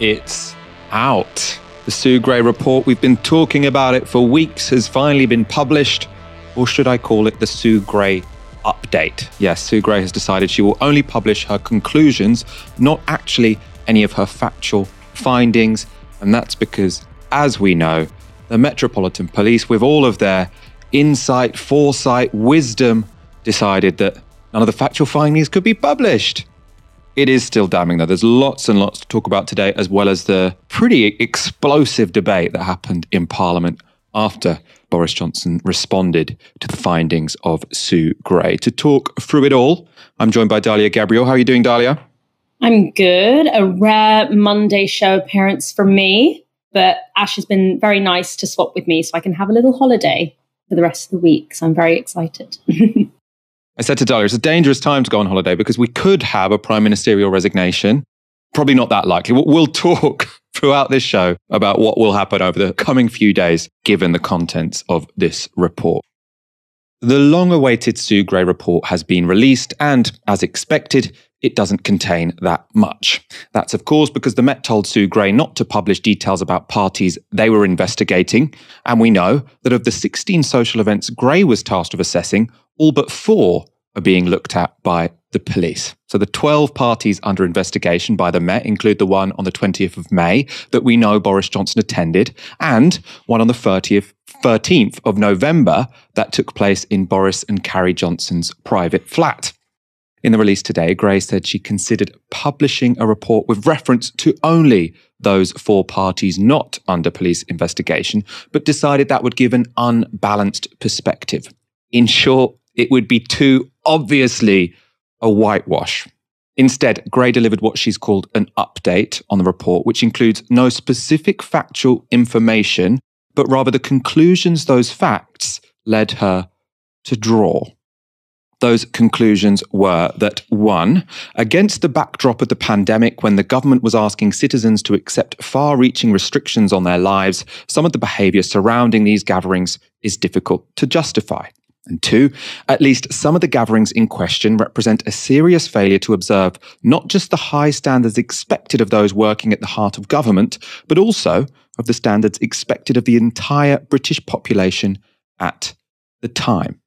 It's out. The Sue Gray report, we've been talking about it for weeks, has finally been published. Or should I call it the Sue Gray update? Yes, Sue Gray has decided she will only publish her conclusions, not actually any of her factual findings. And that's because, as we know, the Metropolitan Police, with all of their insight, foresight, wisdom, decided that none of the factual findings could be published. It is still damning, though. There's lots and lots to talk about today, as well as the pretty explosive debate that happened in Parliament after Boris Johnson responded to the findings of Sue Gray. To talk through it all, I'm joined by Dalia Gebrial. How are you doing, Dalia? I'm good. A rare Monday show appearance for me, but Ash has been very nice to swap with me so I can have a little holiday for the rest of the week. So I'm very excited. I said to Dalia, it's a dangerous time to go on holiday because we could have a prime ministerial resignation. Probably not that likely. We'll talk throughout this show about what will happen over the coming few days, given the contents of this report. The long awaited Sue Gray report has been released, and as expected, it doesn't contain that much. That's, of course, because the Met told Sue Gray not to publish details about parties they were investigating. And we know that of the 16 social events Gray was tasked with assessing, all but four are being looked at by the police. So the 12 parties under investigation by the Met include the one on the 20th of May that we know Boris Johnson attended, and one on the 30th, 13th of November that took place in Boris and Carrie Johnson's private flat. In the release today, Gray said she considered publishing a report with reference to only those four parties not under police investigation, but decided that would give an unbalanced perspective. In short, it would be too obviously a whitewash. Instead, Gray delivered what she's called an update on the report, which includes no specific factual information, but rather the conclusions those facts led her to draw. Those conclusions were that one, against the backdrop of the pandemic, when the government was asking citizens to accept far reaching restrictions on their lives, some of the behavior surrounding these gatherings is difficult to justify. And two, at least some of the gatherings in question represent a serious failure to observe not just the high standards expected of those working at the heart of government, but also of the standards expected of the entire British population at the time.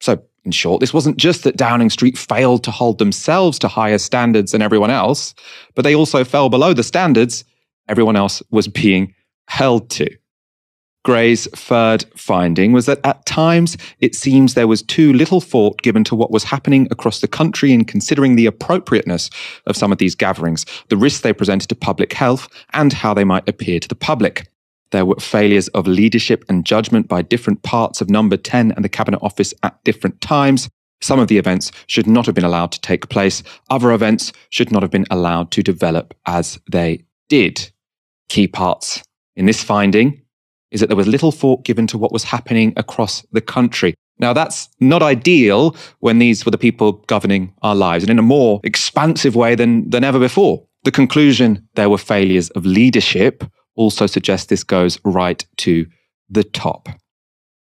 So, in short, this wasn't just that Downing Street failed to hold themselves to higher standards than everyone else, but they also fell below the standards everyone else was being held to. Gray's third finding was that at times it seems there was too little thought given to what was happening across the country in considering the appropriateness of some of these gatherings, the risks they presented to public health, and how they might appear to the public. There were failures of leadership and judgment by different parts of Number 10 and the Cabinet Office at different times. Some of the events should not have been allowed to take place. Other events should not have been allowed to develop as they did. Key parts in this finding is that there was little thought given to what was happening across the country. Now, that's not ideal when these were the people governing our lives and in a more expansive way than, than ever before. The conclusion there were failures of leadership also suggests this goes right to the top.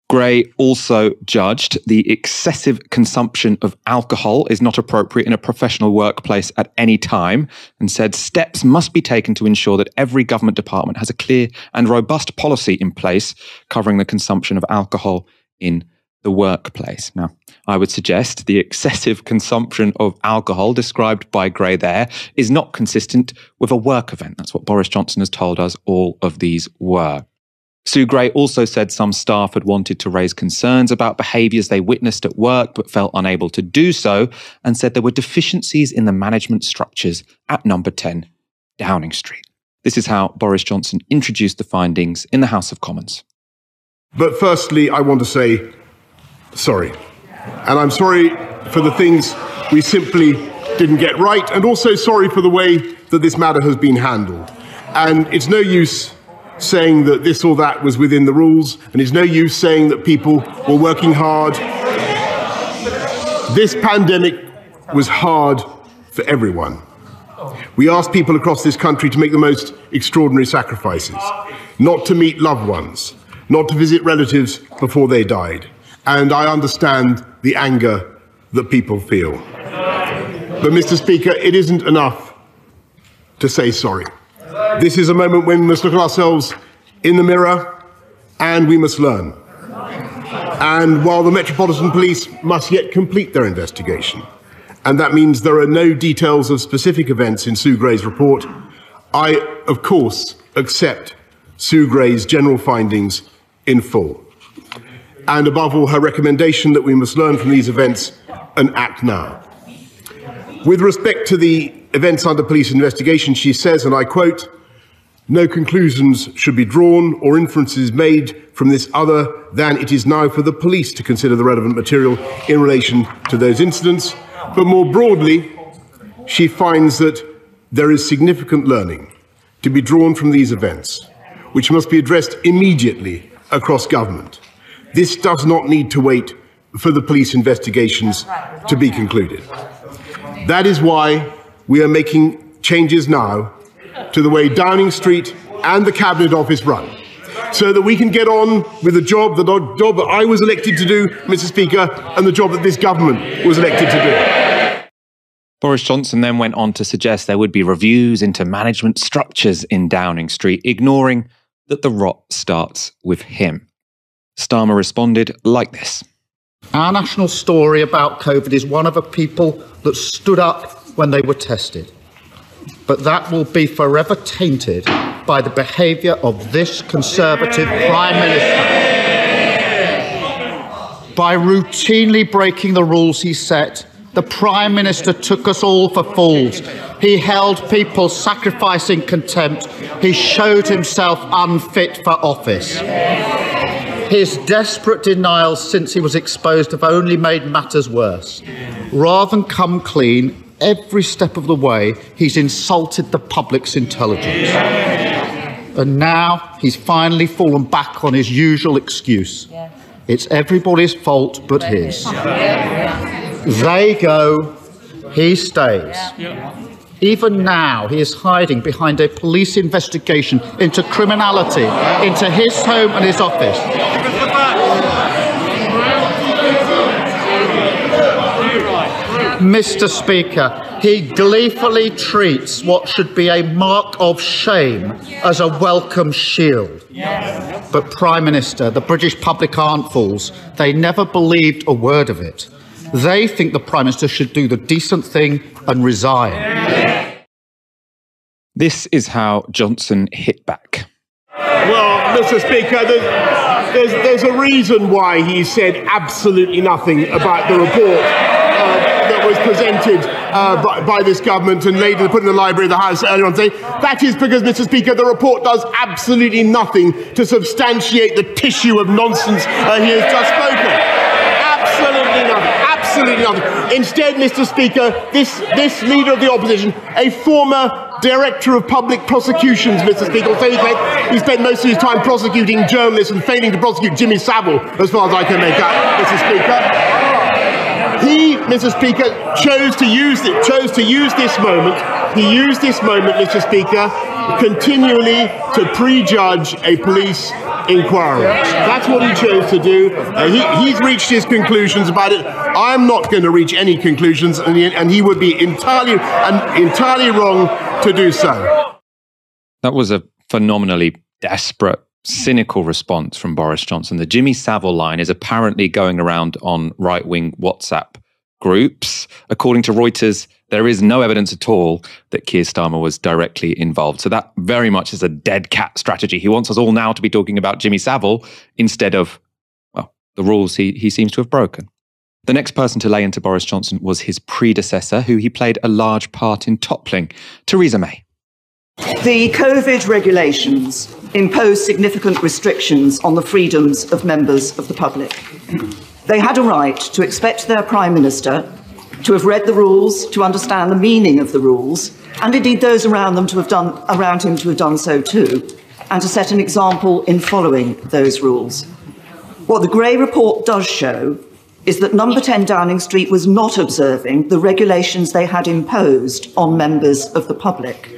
Gray also judged the excessive consumption of alcohol is not appropriate in a professional workplace at any time and said steps must be taken to ensure that every government department has a clear and robust policy in place covering the consumption of alcohol in the workplace. Now, I would suggest the excessive consumption of alcohol described by Gray there is not consistent with a work event. That's what Boris Johnson has told us all of these were. Sue Gray also said some staff had wanted to raise concerns about behaviours they witnessed at work but felt unable to do so, and said there were deficiencies in the management structures at number 10 Downing Street. This is how Boris Johnson introduced the findings in the House of Commons. But firstly, I want to say sorry. And I'm sorry for the things we simply didn't get right, and also sorry for the way that this matter has been handled. And it's no use saying that this or that was within the rules, and it's no use saying that people were working hard. This pandemic was hard for everyone. We asked people across this country to make the most extraordinary sacrifices, not to meet loved ones, not to visit relatives before they died. And I understand the anger that people feel. But, Mr. Speaker, it isn't enough to say sorry. This is a moment when we must look at ourselves in the mirror and we must learn. And while the Metropolitan Police must yet complete their investigation, and that means there are no details of specific events in Sue Gray's report, I, of course, accept Sue Gray's general findings in full. And above all, her recommendation that we must learn from these events and act now. With respect to the events under police investigation, she says, and I quote, no conclusions should be drawn or inferences made from this other than it is now for the police to consider the relevant material in relation to those incidents. But more broadly, she finds that there is significant learning to be drawn from these events, which must be addressed immediately across government. This does not need to wait for the police investigations to be concluded. That is why we are making changes now to the way Downing Street and the Cabinet Office run, so that we can get on with the job, the job that I was elected to do, Mr. Speaker, and the job that this government was elected to do. Boris Johnson then went on to suggest there would be reviews into management structures in Downing Street, ignoring that the rot starts with him. Starmer responded like this Our national story about COVID is one of a people that stood up when they were tested but that will be forever tainted by the behaviour of this Conservative Prime Minister. By routinely breaking the rules he set, the Prime Minister took us all for fools. He held people sacrificing contempt. He showed himself unfit for office. His desperate denials since he was exposed have only made matters worse. Rather than come clean, every step of the way, he's insulted the public's intelligence. And now he's finally fallen back on his usual excuse. It's everybody's fault but his. They go, he stays. Even now, he is hiding behind a police investigation into criminality, into his home and his office. Mr. Speaker, he gleefully treats what should be a mark of shame as a welcome shield. But, Prime Minister, the British public aren't fools. They never believed a word of it. They think the Prime Minister should do the decent thing and resign. This is how Johnson hit back. Well, Mr. Speaker, there's, there's, there's a reason why he said absolutely nothing about the report was presented uh, by, by, this government and later put in the library of the House earlier on today. That is because, Mr. Speaker, the report does absolutely nothing to substantiate the tissue of nonsense uh, he has just spoken. Absolutely nothing. Absolutely nothing. Instead, Mr. Speaker, this, this leader of the opposition, a former Director of Public Prosecutions, Mr. Speaker, so he spent, he spent most of his time prosecuting journalists and failing to prosecute Jimmy Savile, as far as I can make out, Mr. Speaker. Mr. Speaker, chose to use it, chose to use this moment. He used this moment, Mr. Speaker, continually to prejudge a police inquiry. That's what he chose to do. Uh, he, he's reached his conclusions about it. I'm not going to reach any conclusions, and he, and he would be entirely and entirely wrong to do so. That was a phenomenally desperate cynical response from Boris Johnson. The Jimmy Savile line is apparently going around on right wing WhatsApp groups. According to Reuters, there is no evidence at all that Keir Starmer was directly involved. So that very much is a dead cat strategy. He wants us all now to be talking about Jimmy Savile instead of, well, the rules he, he seems to have broken. The next person to lay into Boris Johnson was his predecessor, who he played a large part in toppling, Theresa May. The COVID regulations impose significant restrictions on the freedoms of members of the public. They had a right to expect their Prime Minister to have read the rules, to understand the meaning of the rules, and indeed those around them to have done around him to have done so too, and to set an example in following those rules. What the Gray report does show is that number 10 Downing Street was not observing the regulations they had imposed on members of the public.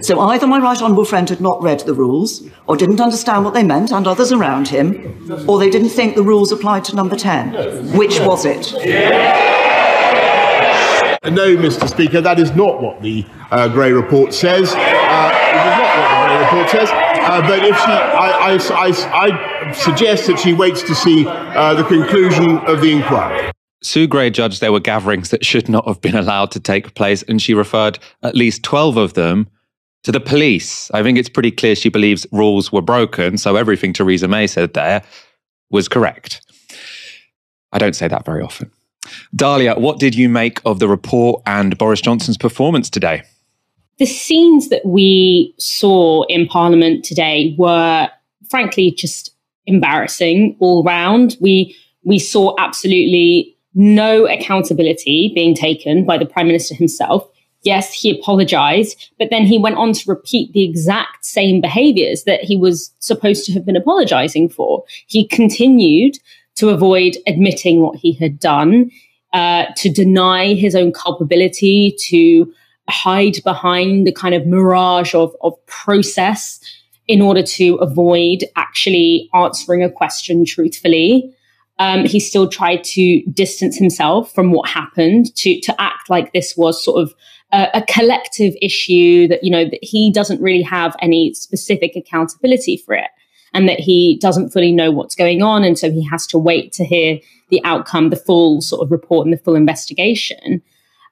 So either my right honourable friend had not read the rules, or didn't understand what they meant, and others around him, or they didn't think the rules applied to number 10. Which was it? No, Mr. Speaker, that is not what the uh, Gray report says. Uh, what the report says. Uh, but if she, I, I, I, I, suggest that she waits to see uh, the conclusion of the inquiry. Sue Gray judged there were gatherings that should not have been allowed to take place, and she referred at least 12 of them to the police. I think it's pretty clear she believes rules were broken, so everything Theresa May said there was correct. I don't say that very often. Dalia, what did you make of the report and Boris Johnson's performance today? The scenes that we saw in Parliament today were, frankly, just embarrassing all round. We we saw absolutely no accountability being taken by the Prime Minister himself. Yes, he apologized, but then he went on to repeat the exact same behaviors that he was supposed to have been apologizing for. He continued to avoid admitting what he had done, uh, to deny his own culpability, to hide behind the kind of mirage of, of process in order to avoid actually answering a question truthfully. Um, he still tried to distance himself from what happened, to to act like this was sort of a, a, collective issue that you know that he doesn't really have any specific accountability for it, and that he doesn't fully know what's going on, and so he has to wait to hear the outcome, the full sort of report and the full investigation.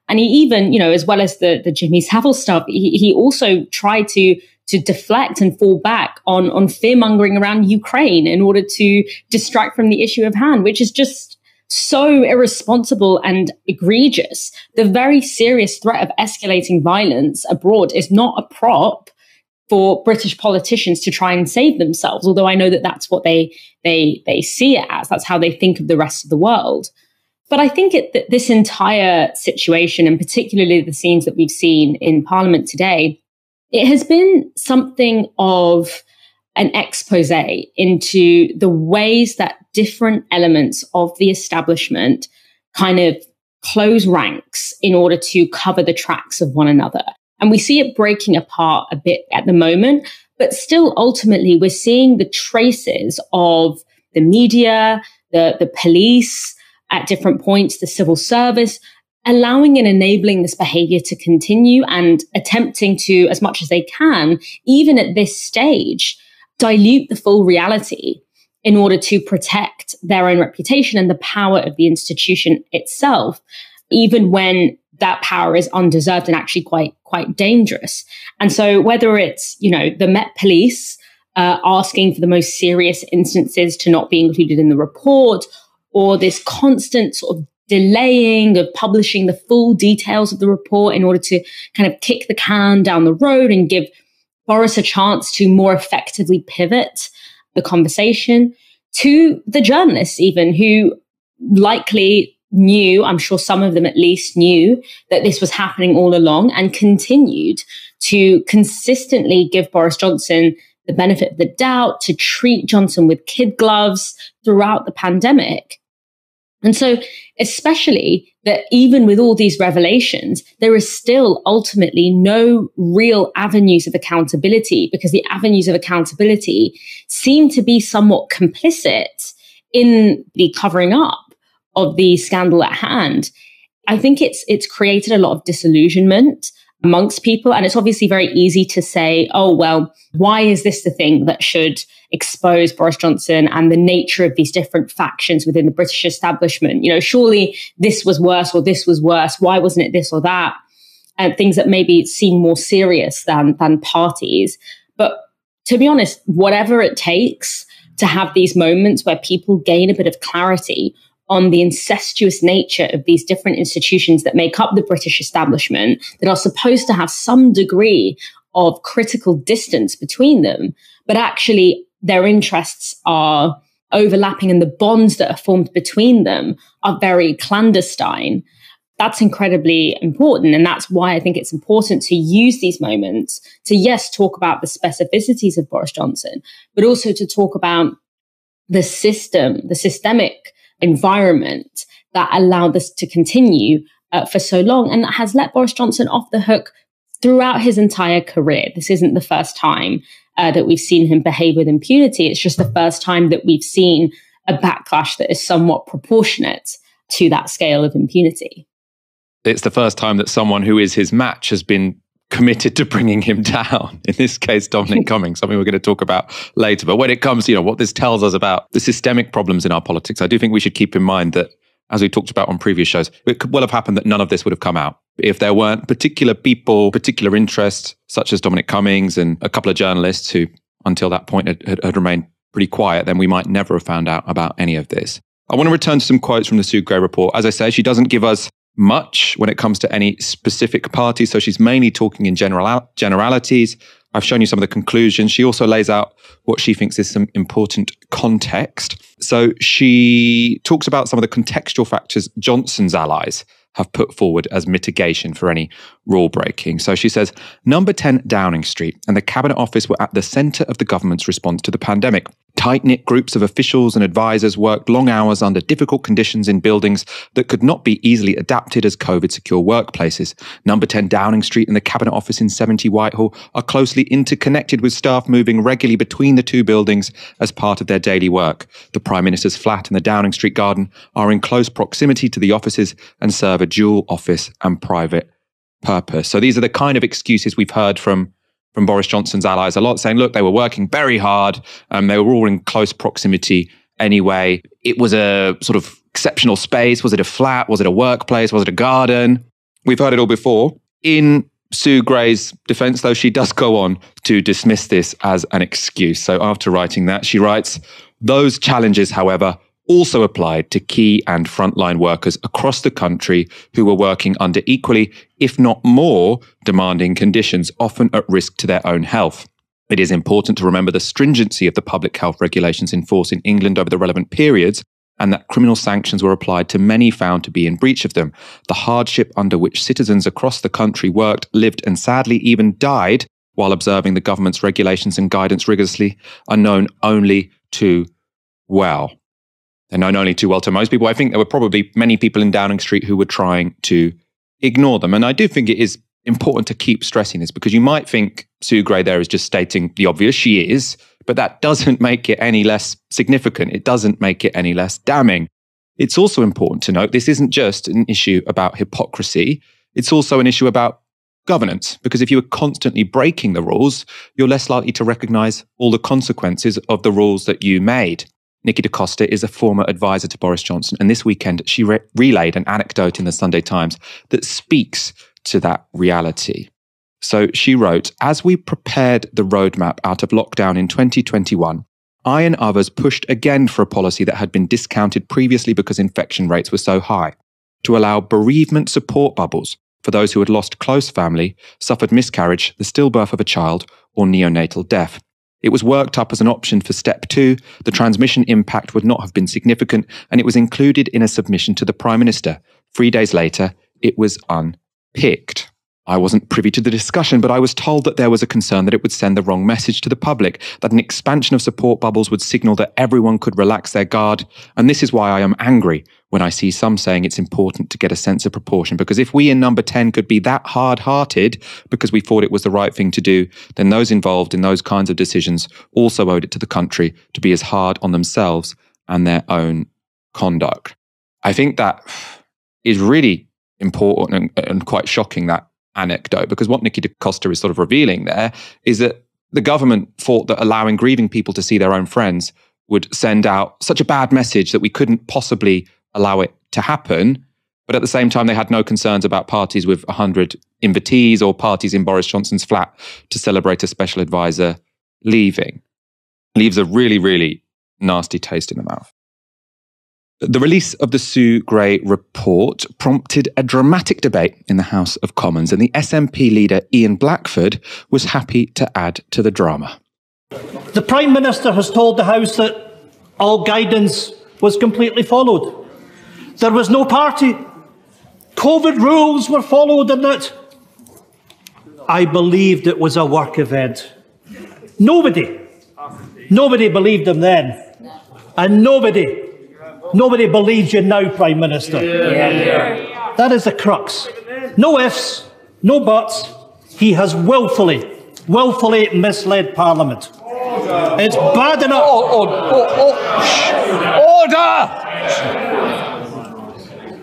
And he even, you know, as well as the the Jimmy Savile stuff, he, he also tried to to deflect and fall back on on fear mongering around Ukraine in order to distract from the issue of hand, which is just so irresponsible and egregious. The very serious threat of escalating violence abroad is not a prop for British politicians to try and save themselves. Although I know that that's what they they they see it as. That's how they think of the rest of the world. But I think it, that this entire situation, and particularly the scenes that we've seen in Parliament today, it has been something of an expose into the ways that different elements of the establishment kind of close ranks in order to cover the tracks of one another. And we see it breaking apart a bit at the moment, but still ultimately we're seeing the traces of the media, the, the police at different points, the civil service, allowing and enabling this behavior to continue and attempting to, as much as they can, even at this stage, dilute the full reality in order to protect their own reputation and the power of the institution itself, even when that power is undeserved and actually quite quite dangerous. And so, whether it's you know the Met Police uh, asking for the most serious instances to not be included in the report, or this constant sort of delaying of publishing the full details of the report in order to kind of kick the can down the road and give Boris a chance to more effectively pivot the conversation to the journalists, even who likely knew, I'm sure some of them at least knew that this was happening all along and continued to consistently give Boris Johnson the benefit of the doubt, to treat Johnson with kid gloves throughout the pandemic. And so, especially that even with all these revelations, there is still ultimately no real avenues of accountability because the avenues of accountability seem to be somewhat complicit in the covering up of the scandal at hand. I think it's it's created a lot of disillusionment amongst people. And it's obviously very easy to say, oh, well, why is this the thing that should expose Boris Johnson and the nature of these different factions within the British establishment? You know, surely this was worse or this was worse. Why wasn't it this or that? And things that maybe seem more serious than, than parties. But to be honest, whatever it takes to have these moments where people gain a bit of clarity on the incestuous nature of these different institutions that make up the British establishment that are supposed to have some degree of critical distance between them, but actually their interests are overlapping and the bonds that are formed between them are very clandestine. That's incredibly important. And that's why I think it's important to use these moments to, yes, talk about the specificities of Boris Johnson, but also to talk about the system, the systemic environment that allowed this to continue uh, for so long and that has let Boris Johnson off the hook throughout his entire career. This isn't the first time uh, that we've seen him behave with impunity. It's just the first time that we've seen a backlash that is somewhat proportionate to that scale of impunity. It's the first time that someone who is his match has been committed to bringing him down. In this case, Dominic Cummings, something we're going to talk about later. But when it comes, you know, what this tells us about the systemic problems in our politics, I do think we should keep in mind that, as we talked about on previous shows, it could well have happened that none of this would have come out if there weren't particular people, particular interests, such as Dominic Cummings and a couple of journalists who, until that point, had, had, had remained pretty quiet, then we might never have found out about any of this. I want to return to some quotes from the Sue Gray report. As I say, she doesn't give us much when it comes to any specific party. So she's mainly talking in general, generalities. I've shown you some of the conclusions. She also lays out what she thinks is some important context. So she talks about some of the contextual factors Johnson's allies have put forward as mitigation for any rule breaking. So she says number 10 Downing Street and the Cabinet Office were at the centre of the government's response to the pandemic. Tight knit groups of officials and advisors worked long hours under difficult conditions in buildings that could not be easily adapted as COVID secure workplaces. Number 10 Downing Street and the Cabinet Office in 70 Whitehall are closely interconnected with staff moving regularly between the two buildings as part of their daily work. The Prime Minister's flat and the Downing Street garden are in close proximity to the offices and serve a dual office and private purpose. So these are the kind of excuses we've heard from from Boris Johnson's allies a lot, saying, look, they were working very hard. Um, they were all in close proximity anyway. It was a sort of exceptional space. Was it a flat? Was it a workplace? Was it a garden? We've heard it all before. In Sue Gray's defense, though, she does go on to dismiss this as an excuse. So after writing that, she writes, those challenges, however, also applied to key and frontline workers across the country who were working under equally, if not more, demanding conditions, often at risk to their own health. It is important to remember the stringency of the public health regulations in force in England over the relevant periods, and that criminal sanctions were applied to many found to be in breach of them. The hardship under which citizens across the country worked, lived, and sadly even died while observing the government's regulations and guidance rigorously are known only too well. They're known only too well to most people. I think there were probably many people in Downing Street who were trying to ignore them. And I do think it is important to keep stressing this because you might think Sue Gray there is just stating the obvious. She is, but that doesn't make it any less significant. It doesn't make it any less damning. It's also important to note this isn't just an issue about hypocrisy, it's also an issue about governance. Because if you are constantly breaking the rules, you're less likely to recognize all the consequences of the rules that you made. Nikki da Costa is a former advisor to Boris Johnson, and this weekend she re- relayed an anecdote in the Sunday Times that speaks to that reality. So she wrote As we prepared the roadmap out of lockdown in 2021, I and others pushed again for a policy that had been discounted previously because infection rates were so high to allow bereavement support bubbles for those who had lost close family, suffered miscarriage, the stillbirth of a child, or neonatal death. It was worked up as an option for step two. The transmission impact would not have been significant, and it was included in a submission to the Prime Minister. Three days later, it was unpicked. I wasn't privy to the discussion, but I was told that there was a concern that it would send the wrong message to the public, that an expansion of support bubbles would signal that everyone could relax their guard. And this is why I am angry when I see some saying it's important to get a sense of proportion. Because if we in number 10 could be that hard hearted because we thought it was the right thing to do, then those involved in those kinds of decisions also owed it to the country to be as hard on themselves and their own conduct. I think that is really important and, and quite shocking that anecdote because what Nikki da Costa is sort of revealing there is that the government thought that allowing grieving people to see their own friends would send out such a bad message that we couldn't possibly allow it to happen. But at the same time, they had no concerns about parties with 100 invitees or parties in Boris Johnson's flat to celebrate a special advisor leaving. Leaves a really, really nasty taste in the mouth. The release of the Sue Gray report prompted a dramatic debate in the House of Commons, and the SNP leader Ian Blackford was happy to add to the drama. The Prime Minister has told the House that all guidance was completely followed. There was no party. COVID rules were followed and that. I believed it was a work event. Nobody, nobody believed him then. And nobody Nobody believes you now, Prime Minister. Yeah, yeah. That is the crux. No ifs, no buts. He has willfully, willfully misled Parliament. Order. It's bad enough. Order! Order! Order!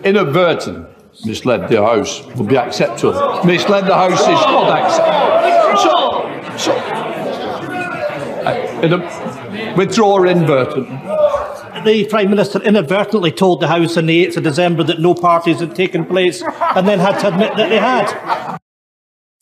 Inadvertent. misled the House would be acceptable. Misled the House is not acceptable. So, so uh, in a, withdraw inadvertently. The Prime Minister inadvertently told the House on the 8th of December that no parties had taken place and then had to admit that they had.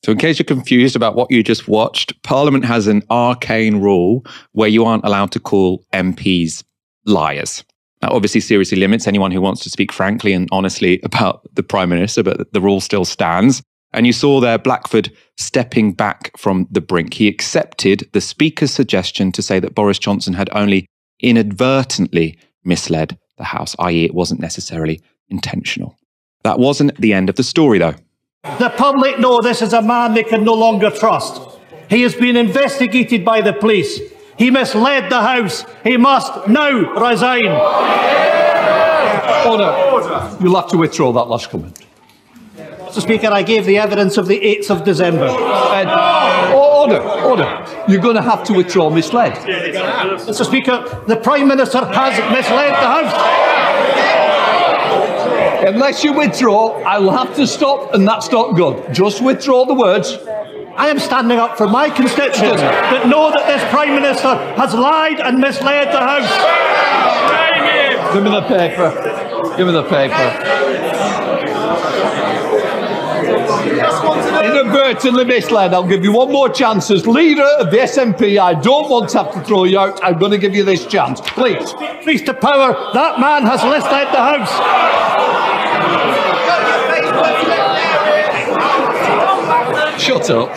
So, in case you're confused about what you just watched, Parliament has an arcane rule where you aren't allowed to call MPs liars. That obviously seriously limits anyone who wants to speak frankly and honestly about the Prime Minister, but the rule still stands. And you saw there Blackford stepping back from the brink. He accepted the Speaker's suggestion to say that Boris Johnson had only inadvertently misled the House, i.e., it wasn't necessarily intentional. That wasn't the end of the story, though. The public know this is a man they can no longer trust. He has been investigated by the police. He misled the House. He must now resign. Order. You'll have to withdraw that last comment. Mr. Speaker, I gave the evidence of the 8th of December. Uh, order, order. You're going to have to withdraw misled. Mr. Speaker, the Prime Minister has misled the House. Unless you withdraw, I will have to stop, and that's not good. Just withdraw the words. I am standing up for my constituents that know that this Prime Minister has lied and misled the House. Give me the paper. Give me the paper. Inadvertently misled. I'll give you one more chance. As leader of the SNP, I don't want to have to throw you out. I'm going to give you this chance. Please. Please to power. That man has misled the House. Shut up.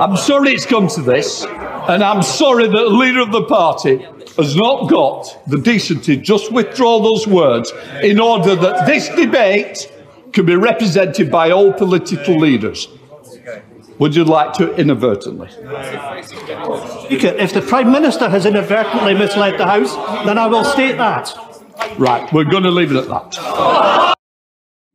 I'm sorry it's come to this, and I'm sorry that the leader of the party has not got the decency to just withdraw those words in order that this debate can be represented by all political leaders. Would you like to inadvertently? Speaker, if the Prime Minister has inadvertently misled the House, then I will state that. Right, we're going to leave it at that.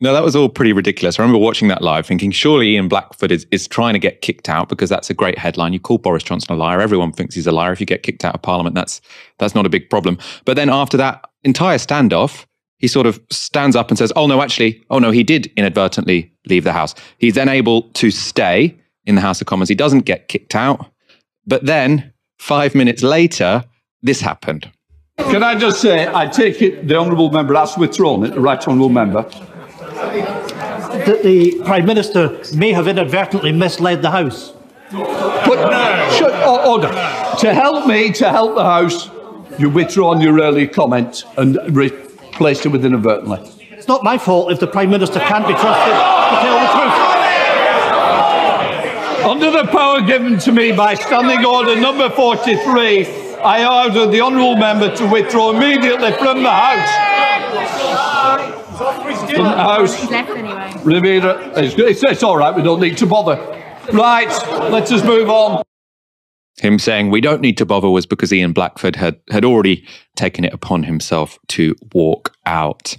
No, that was all pretty ridiculous. I remember watching that live thinking, surely Ian Blackford is, is trying to get kicked out because that's a great headline. You call Boris Johnson a liar. Everyone thinks he's a liar. If you get kicked out of Parliament, that's, that's not a big problem. But then after that entire standoff, he sort of stands up and says, oh, no, actually, oh, no, he did inadvertently leave the House. He's then able to stay in the House of Commons. He doesn't get kicked out. But then five minutes later, this happened. Can I just say, I take it the honourable member has withdrawn it, the right honourable member. That the Prime Minister may have inadvertently misled the House. But, shut, o- order. To help me, to help the House, you withdrawn your early comment and replaced it with inadvertently. It's not my fault if the Prime Minister can't be trusted to tell the truth. Under the power given to me by Standing Order number 43, I order the honourable member to withdraw immediately from the House. From the House. He's anyway. Rivera, it's, it's, it's all right, we don't need to bother. Right, let's just move on. Him saying we don't need to bother was because Ian Blackford had, had already taken it upon himself to walk out.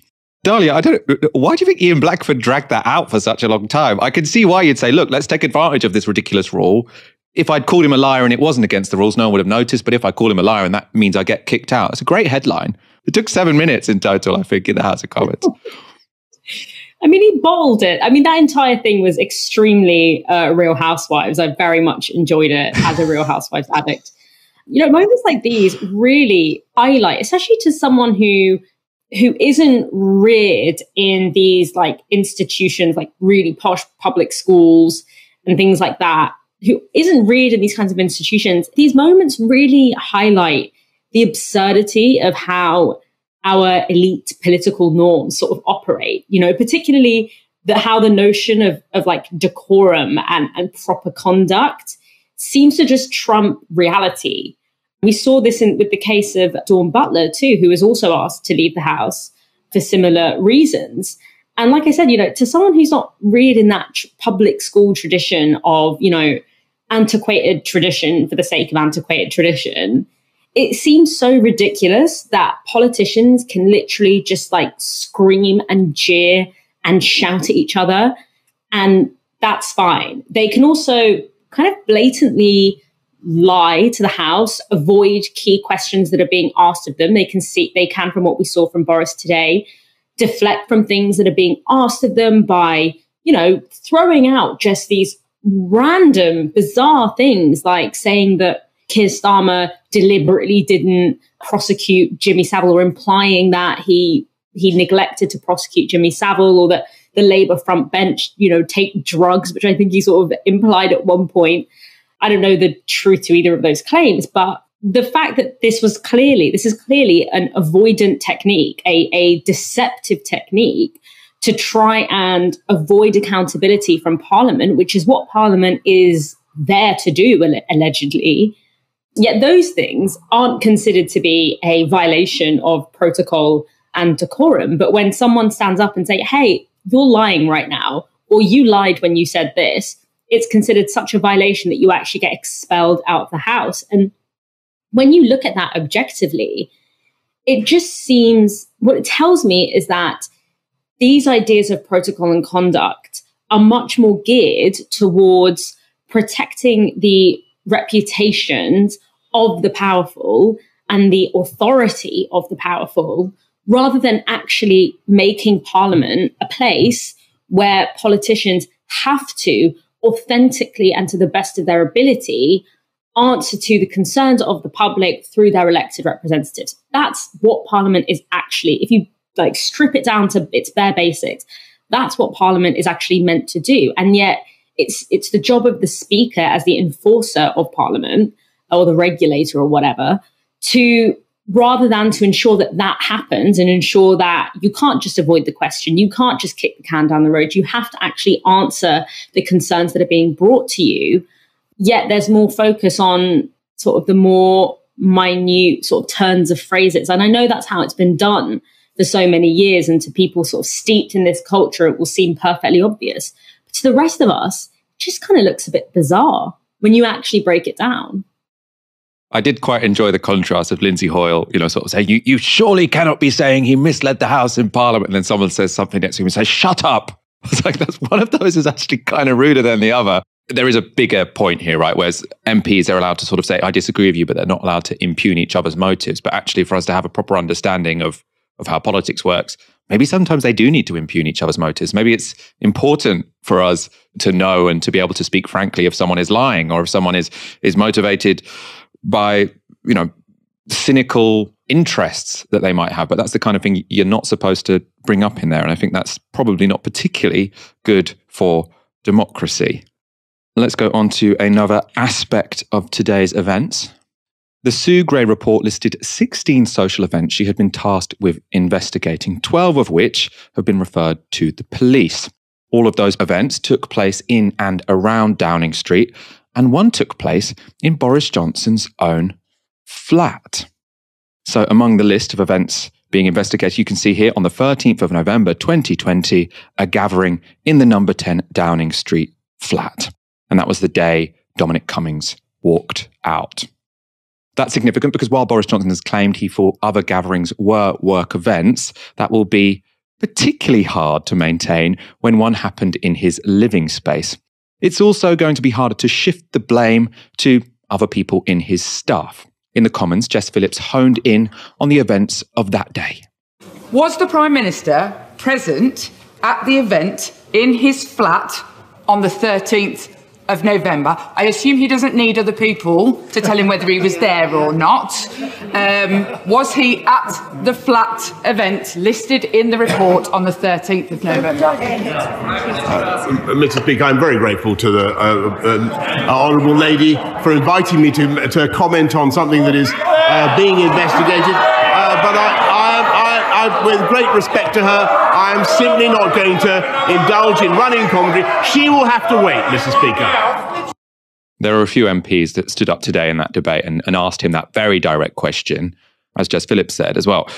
Dalia, I don't. Why do you think Ian Blackford dragged that out for such a long time? I can see why you'd say, "Look, let's take advantage of this ridiculous rule." If I'd called him a liar and it wasn't against the rules, no one would have noticed. But if I call him a liar and that means I get kicked out, it's a great headline. It took seven minutes in total, I think, in the House of Commons. I mean, he bowled it. I mean, that entire thing was extremely uh, Real Housewives. I very much enjoyed it as a Real Housewives addict. You know, moments like these really highlight, especially to someone who who isn't reared in these like institutions, like really posh public schools and things like that, who isn't reared in these kinds of institutions. These moments really highlight the absurdity of how our elite political norms sort of operate, you know, particularly the, how the notion of, of like decorum and, and proper conduct seems to just trump reality. We saw this in, with the case of Dawn Butler, too, who was also asked to leave the house for similar reasons. And like I said, you know, to someone who's not reared in that tr- public school tradition of, you know, antiquated tradition for the sake of antiquated tradition, it seems so ridiculous that politicians can literally just like scream and jeer and shout at each other. And that's fine. They can also kind of blatantly lie to the House, avoid key questions that are being asked of them. They can see, they can, from what we saw from Boris today, deflect from things that are being asked of them by, you know, throwing out just these random, bizarre things like saying that Keir Starmer deliberately didn't prosecute Jimmy Savile or implying that he he neglected to prosecute Jimmy Savile or that the Labour front bench, you know, take drugs, which I think he sort of implied at one point. I don't know the truth to either of those claims, but the fact that this was clearly, this is clearly an avoidant technique, a, a deceptive technique to try and avoid accountability from Parliament, which is what Parliament is there to do, allegedly. Yet those things aren't considered to be a violation of protocol and decorum. But when someone stands up and say, hey, you're lying right now, or you lied when you said this, it's considered such a violation that you actually get expelled out of the house. And when you look at that objectively, it just seems what it tells me is that these ideas of protocol and conduct are much more geared towards protecting the reputations of the powerful and the authority of the powerful rather than actually making parliament a place where politicians have to authentically and to the best of their ability answer to the concerns of the public through their elected representatives. That's what Parliament is actually, if you like strip it down to its bare basics, that's what Parliament is actually meant to do. And yet it's it's the job of the Speaker as the enforcer of Parliament or the regulator or whatever to rather than to ensure that that happens and ensure that you can't just avoid the question, you can't just kick the can down the road, you have to actually answer the concerns that are being brought to you Yet there's more focus on sort of the more minute sort of turns of phrases. And I know that's how it's been done for so many years. And to people sort of steeped in this culture, it will seem perfectly obvious. But to the rest of us, it just kind of looks a bit bizarre when you actually break it down. I did quite enjoy the contrast of Lindsay Hoyle, you know, sort of saying, you, you surely cannot be saying he misled the House in Parliament. And then someone says something next to him and says, shut up. It's like, that's one of those is actually kind of ruder than the other there is a bigger point here, right? Whereas MPs they're allowed to sort of say, I disagree with you, but they're not allowed to impugn each other's motives. But actually, for us to have a proper understanding of, of how politics works, maybe sometimes they do need to impugn each other's motives. Maybe it's important for us to know and to be able to speak frankly if someone is lying or if someone is is motivated by, you know, cynical interests that they might have. But that's the kind of thing you're not supposed to bring up in there. And I think that's probably not particularly good for democracy. Let's go on to another aspect of today's events. The Sue Gray report listed 16 social events she had been tasked with investigating, 12 of which have been referred to the police. All of those events took place in and around Downing Street, and one took place in Boris Johnson's own flat. So, among the list of events being investigated, you can see here on the 13th of November 2020, a gathering in the number 10 Downing Street flat. And that was the day Dominic Cummings walked out. That's significant because while Boris Johnson has claimed he thought other gatherings were work events, that will be particularly hard to maintain when one happened in his living space. It's also going to be harder to shift the blame to other people in his staff. In the Commons, Jess Phillips honed in on the events of that day. Was the Prime Minister present at the event in his flat on the 13th of November. I assume he doesn't need other people to tell him whether he was there or not. Um, was he at the flat event listed in the report on the 13th of November? Uh, Mr. Speaker, I'm very grateful to the uh, uh, honourable lady for inviting me to, to comment on something that is uh, being investigated. Uh, but I, I, with great respect to her, I am simply not going to indulge in running commentary. She will have to wait, Mr. Speaker. There are a few MPs that stood up today in that debate and, and asked him that very direct question, as Jess Phillips said as well.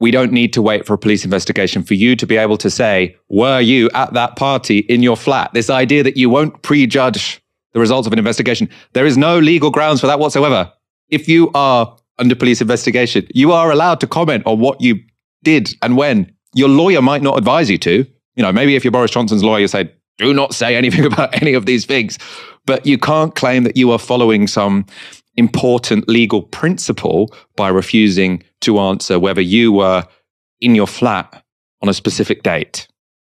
We don't need to wait for a police investigation for you to be able to say, were you at that party in your flat? This idea that you won't prejudge the results of an investigation, there is no legal grounds for that whatsoever. If you are under police investigation, you are allowed to comment on what you did and when. Your lawyer might not advise you to. You know, maybe if you're Boris Johnson's lawyer, you say, do not say anything about any of these things. But you can't claim that you are following some important legal principle by refusing to answer whether you were in your flat on a specific date.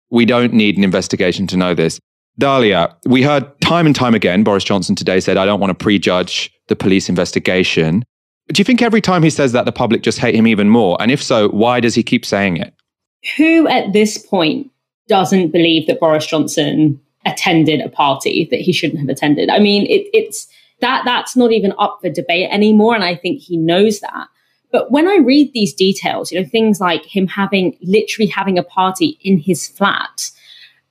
We don't need an investigation to know this. Dalia, we heard time and time again, Boris Johnson today said, I don't want to prejudge the police investigation. Do you think every time he says that, the public just hate him even more? And if so, why does he keep saying it? Who at this point doesn't believe that Boris Johnson attended a party that he shouldn't have attended? I mean, it, it's that that's not even up for debate anymore. And I think he knows that. But when I read these details, you know, things like him having literally having a party in his flat,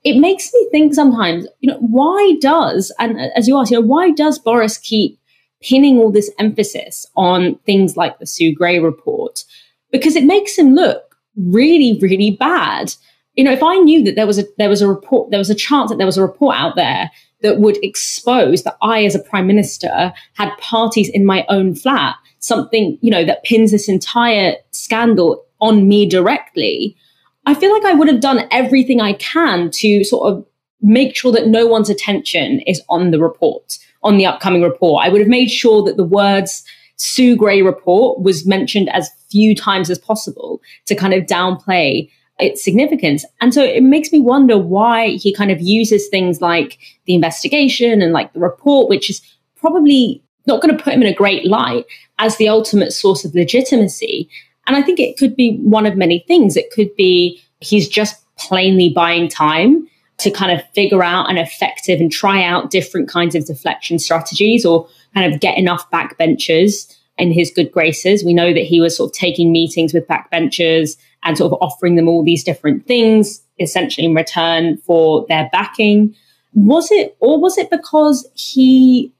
it makes me think sometimes, you know, why does, and uh, as you ask, you know, why does Boris keep pinning all this emphasis on things like the Sue Gray report? Because it makes him look really, really bad. You know, if I knew that there was a there was a report, there was a chance that there was a report out there that would expose that I, as a prime minister, had parties in my own flat, something, you know, that pins this entire scandal on me directly, I feel like I would have done everything I can to sort of make sure that no one's attention is on the report, on the upcoming report. I would have made sure that the words Sue Gray report was mentioned as few times as possible to kind of downplay its significance. And so it makes me wonder why he kind of uses things like the investigation and like the report, which is probably not going to put him in a great light as the ultimate source of legitimacy. And I think it could be one of many things. It could be he's just plainly buying time to kind of figure out an effective and try out different kinds of deflection strategies or kind of get enough backbenchers in his good graces. We know that he was sort of taking meetings with backbenchers and sort of offering them all these different things, essentially in return for their backing. Was it, or was it because he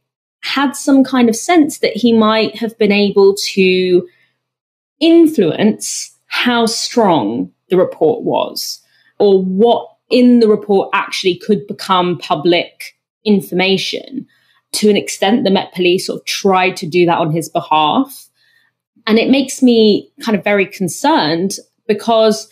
had some kind of sense that he might have been able to influence how strong the report was or what in the report actually could become public information to an extent the Met Police sort of tried to do that on his behalf. And it makes me kind of very concerned because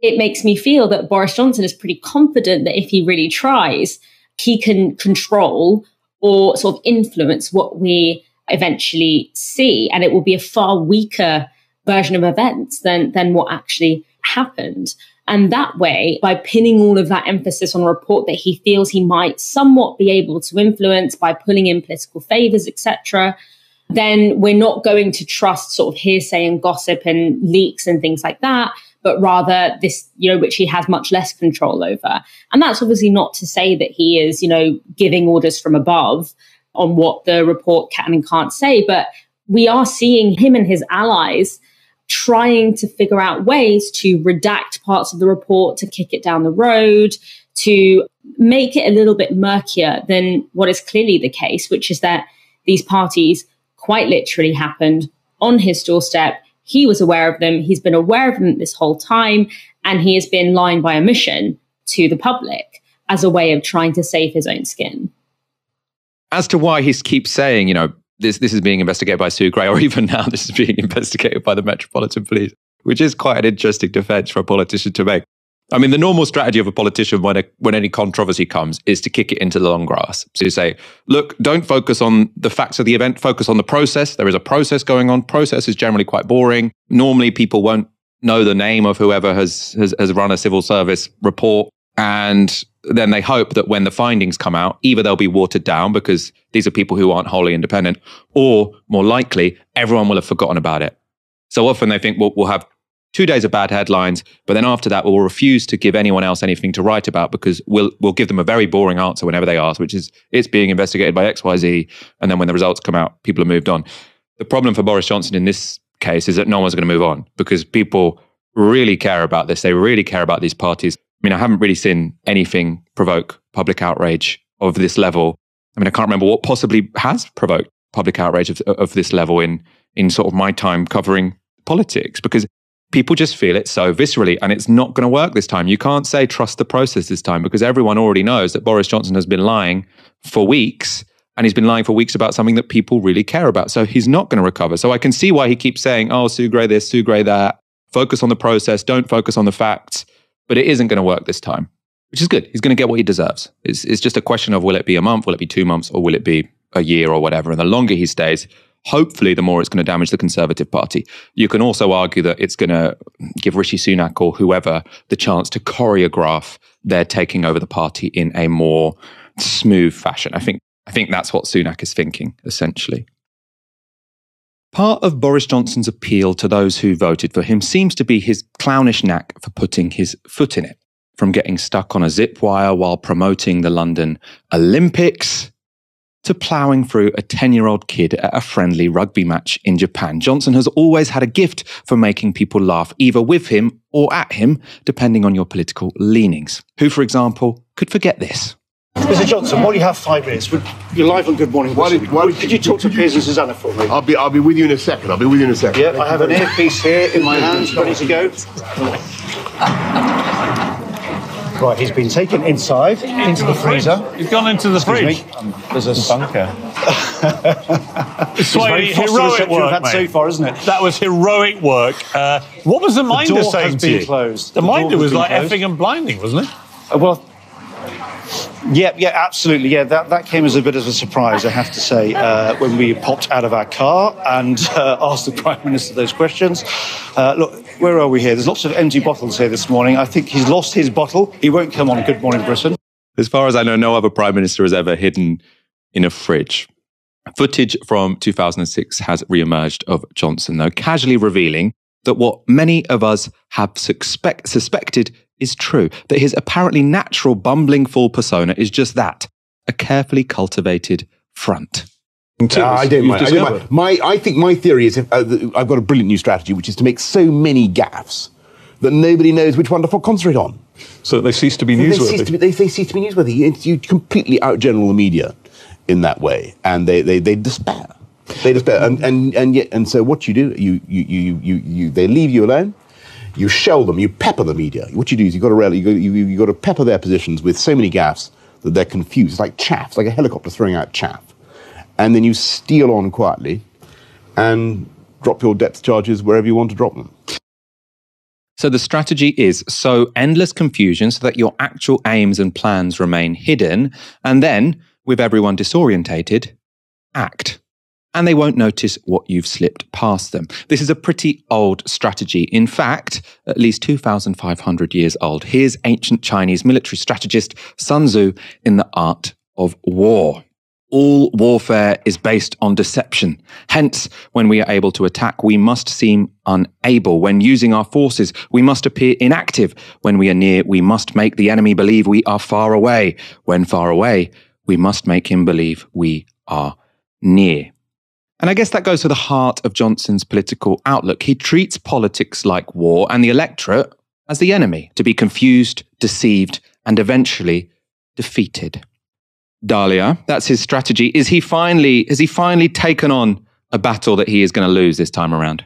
it makes me feel that Boris Johnson is pretty confident that if he really tries, he can control or sort of influence what we eventually see. And it will be a far weaker version of events than, than what actually happened. And that way, by pinning all of that emphasis on a report that he feels he might somewhat be able to influence by pulling in political favors, etc., then we're not going to trust sort of hearsay and gossip and leaks and things like that, but rather this, you know, which he has much less control over. And that's obviously not to say that he is, you know, giving orders from above on what the report can and can't say, but we are seeing him and his allies trying to figure out ways to redact parts of the report, to kick it down the road, to make it a little bit murkier than what is clearly the case, which is that these parties quite literally happened on his doorstep. He was aware of them. He's been aware of them this whole time. And he has been lying by omission to the public as a way of trying to save his own skin. As to why he keeps saying, you know, this, this is being investigated by Sue Gray, or even now this is being investigated by the Metropolitan Police, which is quite an interesting defense for a politician to make. I mean, the normal strategy of a politician when, a, when any controversy comes is to kick it into the long grass. So you say, look, don't focus on the facts of the event, focus on the process. There is a process going on. Process is generally quite boring. Normally, people won't know the name of whoever has, has, has run a civil service report. And then they hope that when the findings come out, either they'll be watered down because these are people who aren't wholly independent, or more likely, everyone will have forgotten about it. So often they think, well, we'll have two days of bad headlines, but then after that, we'll refuse to give anyone else anything to write about because we'll we'll give them a very boring answer whenever they ask, which is it's being investigated by X, Y, Z, and then when the results come out, people have moved on. The problem for Boris Johnson in this case is that no one's going to move on because people really care about this. They really care about these parties. I mean, I haven't really seen anything provoke public outrage of this level. I mean, I can't remember what possibly has provoked public outrage of, of this level in in sort of my time covering politics because people just feel it so viscerally and it's not going to work this time. You can't say trust the process this time because everyone already knows that Boris Johnson has been lying for weeks and he's been lying for weeks about something that people really care about. So he's not going to recover. So I can see why he keeps saying, oh, Sue Gray this, Sue Gray that. Focus on the process, don't focus on the facts. But it isn't going to work this time, which is good. He's going to get what he deserves. It's, it's just a question of will it be a month, will it be two months, or will it be a year or whatever. And the longer he stays, hopefully, the more it's going to damage the Conservative Party. You can also argue that it's going to give Rishi Sunak or whoever the chance to choreograph their taking over the party in a more smooth fashion. I think I think that's what Sunak is thinking, essentially. Part of Boris Johnson's appeal to those who voted for him seems to be his clownish knack for putting his foot in it. From getting stuck on a zip wire while promoting the London Olympics to ploughing through a 10 year old kid at a friendly rugby match in Japan. Johnson has always had a gift for making people laugh, either with him or at him, depending on your political leanings. Who, for example, could forget this? Mr. Johnson, while you have five minutes, you're live on Good Morning Britain. Why, why, could you talk to Piers and Susanna for me? I'll be, I'll be with you in a second. I'll be with you in a second. Yeah, I have an earpiece here in my hands, ready to go. Right, he's been taken inside into the freezer. He's gone into the Excuse fridge. me. Um, there's a bunker. It's very very frosty heroic reception we've had mate. so far, isn't it? That was heroic work. Uh, what was the minder the door saying has to been you? closed. The, The minder has was like closed. effing and blinding, wasn't it? Uh, well, yeah, yeah, absolutely. Yeah, that, that came as a bit of a surprise, I have to say, uh, when we popped out of our car and uh, asked the Prime Minister those questions. Uh, look, where are we here? There's lots of empty bottles here this morning. I think he's lost his bottle. He won't come on Good Morning Britain. As far as I know, no other prime minister has ever hidden in a fridge. Footage from 2006 has re-emerged of Johnson, though, casually revealing that what many of us have suspect, suspected is true, that his apparently natural bumbling fool persona is just that, a carefully cultivated front. Ah, I don't mind. I, don't mind. My, I think my theory is if, uh, I've got a brilliant new strategy, which is to make so many gaffes that nobody knows which one to concentrate on. So they cease to be They newsworthy. cease to be, they, they cease to be newsworthy. You, you completely outgeneral the media in that way, and they, they, they despair. They despair, and, and, and yet, and so what you do, you, you, you, you, you, they leave you alone. You shell them, you pepper the media. What you do is you got to rally, you you, you got to pepper their positions with so many gaffes that they're confused. It's like chaff, it's like a helicopter throwing out chaff, and then you steal on quietly, and drop your depth charges wherever you want to drop them. So the strategy is sow endless confusion so that your actual aims and plans remain hidden, and then, with everyone disorientated, act. And they won't notice what you've slipped past them. This is a pretty old strategy. In fact, at least 2,500 years old. Here's ancient Chinese military strategist Sun Tzu in The Art of War. All warfare is based on deception. Hence, when we are able to attack, we must seem unable. When using our forces, we must appear inactive. When we are near, we must make the enemy believe we are far away. When far away, we must make him believe we are near. And I guess that goes to the heart of Johnson's political outlook. He treats politics like war and the electorate as the enemy, to be confused, deceived, and eventually defeated. Dalia, that's his strategy. Is he finally has he finally taken on a battle that he is going to lose this time around?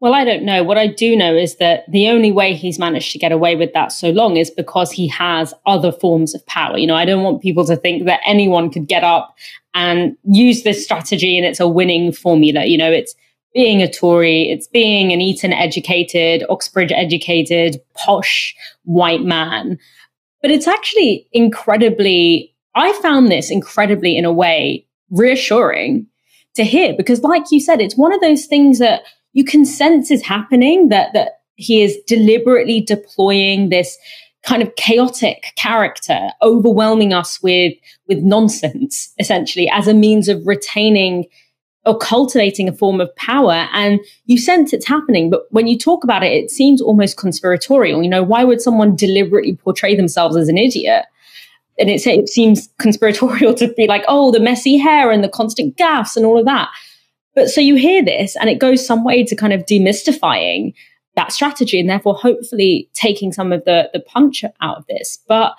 Well, I don't know. What I do know is that the only way he's managed to get away with that so long is because he has other forms of power. You know, I don't want people to think that anyone could get up and use this strategy and it's a winning formula. You know, it's being a Tory, it's being an Eton educated, Oxbridge educated, posh white man. But it's actually incredibly, I found this incredibly, in a way, reassuring to hear because, like you said, it's one of those things that you can sense is happening that that he is deliberately deploying this kind of chaotic character overwhelming us with with nonsense essentially as a means of retaining or cultivating a form of power. And you sense it's happening but when you talk about it it seems almost conspiratorial. You know why would someone deliberately portray themselves as an idiot? And it, it seems conspiratorial to be like oh the messy hair and the constant gaffes and all of that but so you hear this and it goes some way to kind of demystifying that strategy and therefore hopefully taking some of the, the punch out of this. But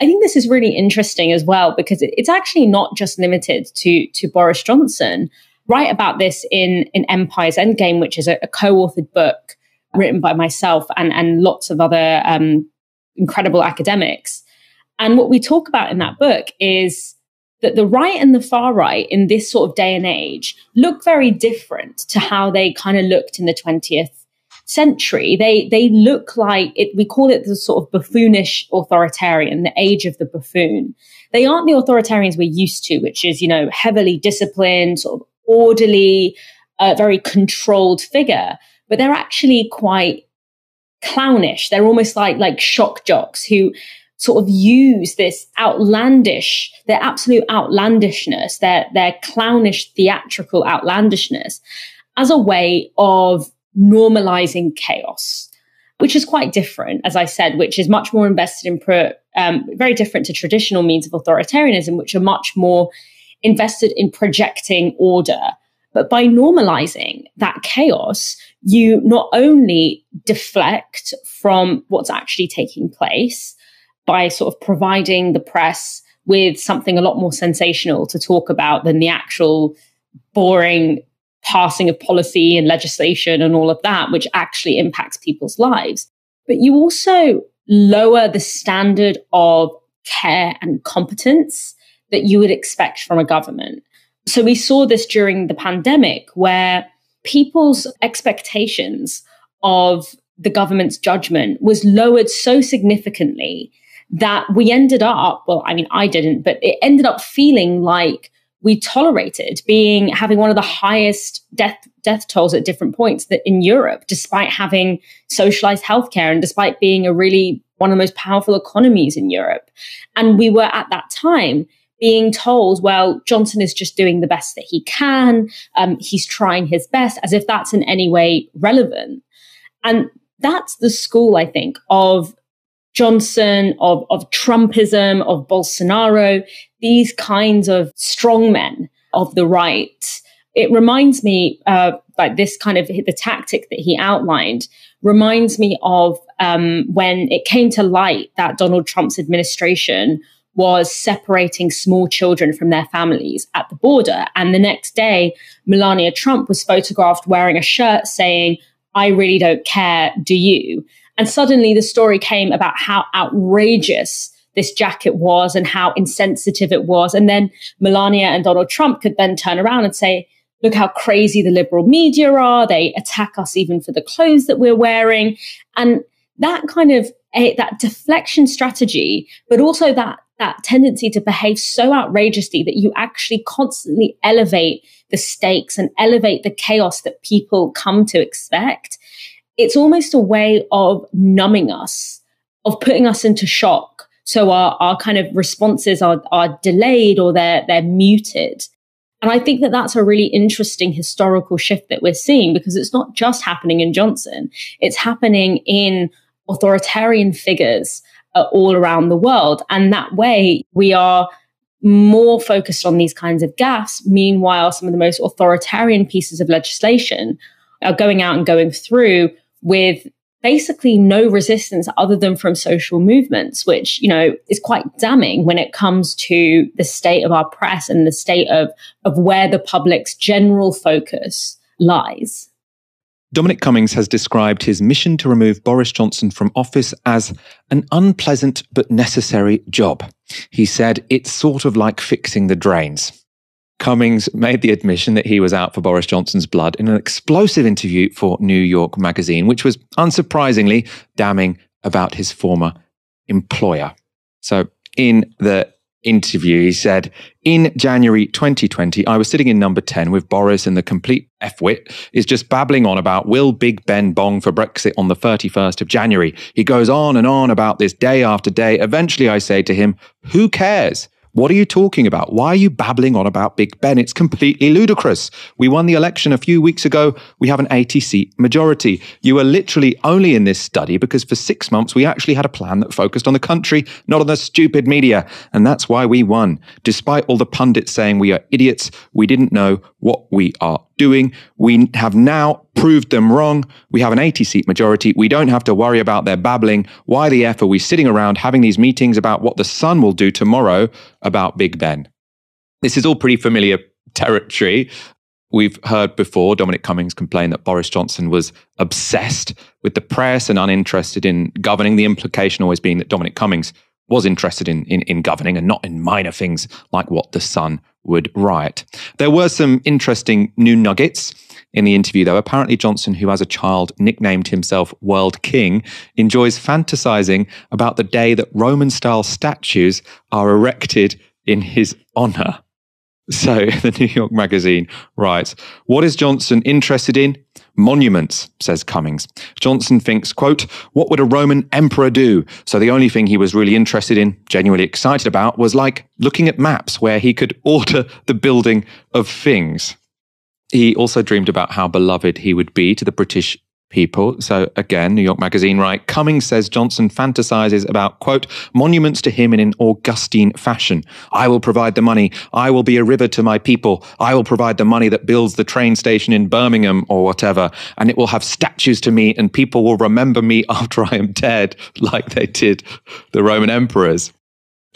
I think this is really interesting as well because it, it's actually not just limited to, to Boris Johnson. Write about this in, in Empire's Endgame, which is a, a co-authored book written by myself and, and lots of other um, incredible academics. And what we talk about in that book is that the right and the far right in this sort of day and age look very different to how they kind of looked in the 20th century. They they look like it we call it the sort of buffoonish authoritarian, the age of the buffoon. They aren't the authoritarians we're used to, which is, you know, heavily disciplined, sort of orderly, uh, very controlled figure, but they're actually quite clownish. They're almost like like shock jocks who sort of use this outlandish, their absolute outlandishness, their their clownish theatrical outlandishness as a way of normalizing chaos, which is quite different, as I said, which is much more invested in pro, um, very different to traditional means of authoritarianism, which are much more invested in projecting order. But by normalizing that chaos, you not only deflect from what's actually taking place by sort of providing the press with something a lot more sensational to talk about than the actual boring passing of policy and legislation and all of that, which actually impacts people's lives. But you also lower the standard of care and competence that you would expect from a government. So we saw this during the pandemic where people's expectations of the government's judgment was lowered so significantly that we ended up, well, I mean, I didn't, but it ended up feeling like we tolerated being having one of the highest death death tolls at different points that in Europe, despite having socialized healthcare and despite being a really one of the most powerful economies in Europe. And we were at that time being told, well, Johnson is just doing the best that he can. Um, he's trying his best, as if that's in any way relevant. And that's the school, I think, of Johnson, of, of Trumpism, of Bolsonaro, these kinds of strongmen of the right. It reminds me, uh, like this kind of the tactic that he outlined reminds me of um, when it came to light that Donald Trump's administration was separating small children from their families at the border. And the next day, Melania Trump was photographed wearing a shirt saying, I really don't care, do you? And suddenly the story came about how outrageous this jacket was and how insensitive it was. And then Melania and Donald Trump could then turn around and say, look how crazy the liberal media are. They attack us even for the clothes that we're wearing. And that kind of a, that deflection strategy, but also that that tendency to behave so outrageously that you actually constantly elevate the stakes and elevate the chaos that people come to expect. It's almost a way of numbing us, of putting us into shock. So our, our kind of responses are, are delayed or they're, they're muted. And I think that that's a really interesting historical shift that we're seeing because it's not just happening in Johnson. It's happening in authoritarian figures uh, all around the world. And that way we are more focused on these kinds of gaffes. Meanwhile, some of the most authoritarian pieces of legislation are going out and going through with basically no resistance other than from social movements, which, you know, is quite damning when it comes to the state of our press and the state of, of where the public's general focus lies. Dominic Cummings has described his mission to remove Boris Johnson from office as an unpleasant but necessary job. He said it's sort of like fixing the drains. Cummings made the admission that he was out for Boris Johnson's blood in an explosive interview for New York Magazine, which was unsurprisingly damning about his former employer. So, in the interview, he said, In January 2020, I was sitting in number 10 with Boris, and the complete F-wit is just babbling on about will Big Ben bong for Brexit on the 31st of January. He goes on and on about this day after day. Eventually, I say to him, Who cares? What are you talking about? Why are you babbling on about Big Ben? It's completely ludicrous. We won the election a few weeks ago. We have an 80 seat majority. You are literally only in this study because for six months we actually had a plan that focused on the country, not on the stupid media. And that's why we won. Despite all the pundits saying we are idiots, we didn't know what we are doing. We have now proved them wrong. We have an 80 seat majority. We don't have to worry about their babbling. Why the F are we sitting around having these meetings about what the Sun will do tomorrow about Big Ben? This is all pretty familiar territory. We've heard before Dominic Cummings complain that Boris Johnson was obsessed with the press and uninterested in governing. The implication always being that Dominic Cummings was interested in, in, in governing and not in minor things like what the Sun would write. There were some interesting new nuggets in the interview, though. Apparently, Johnson, who as a child nicknamed himself World King, enjoys fantasizing about the day that Roman style statues are erected in his honor. So the New York Magazine writes, What is Johnson interested in? Monuments, says Cummings. Johnson thinks, quote, what would a Roman emperor do? So the only thing he was really interested in, genuinely excited about, was like looking at maps where he could order the building of things. He also dreamed about how beloved he would be to the British people. So again, New York Magazine right. Cummings says Johnson fantasizes about, quote, monuments to him in an Augustine fashion. I will provide the money. I will be a river to my people. I will provide the money that builds the train station in Birmingham or whatever. And it will have statues to me and people will remember me after I am dead, like they did the Roman emperors.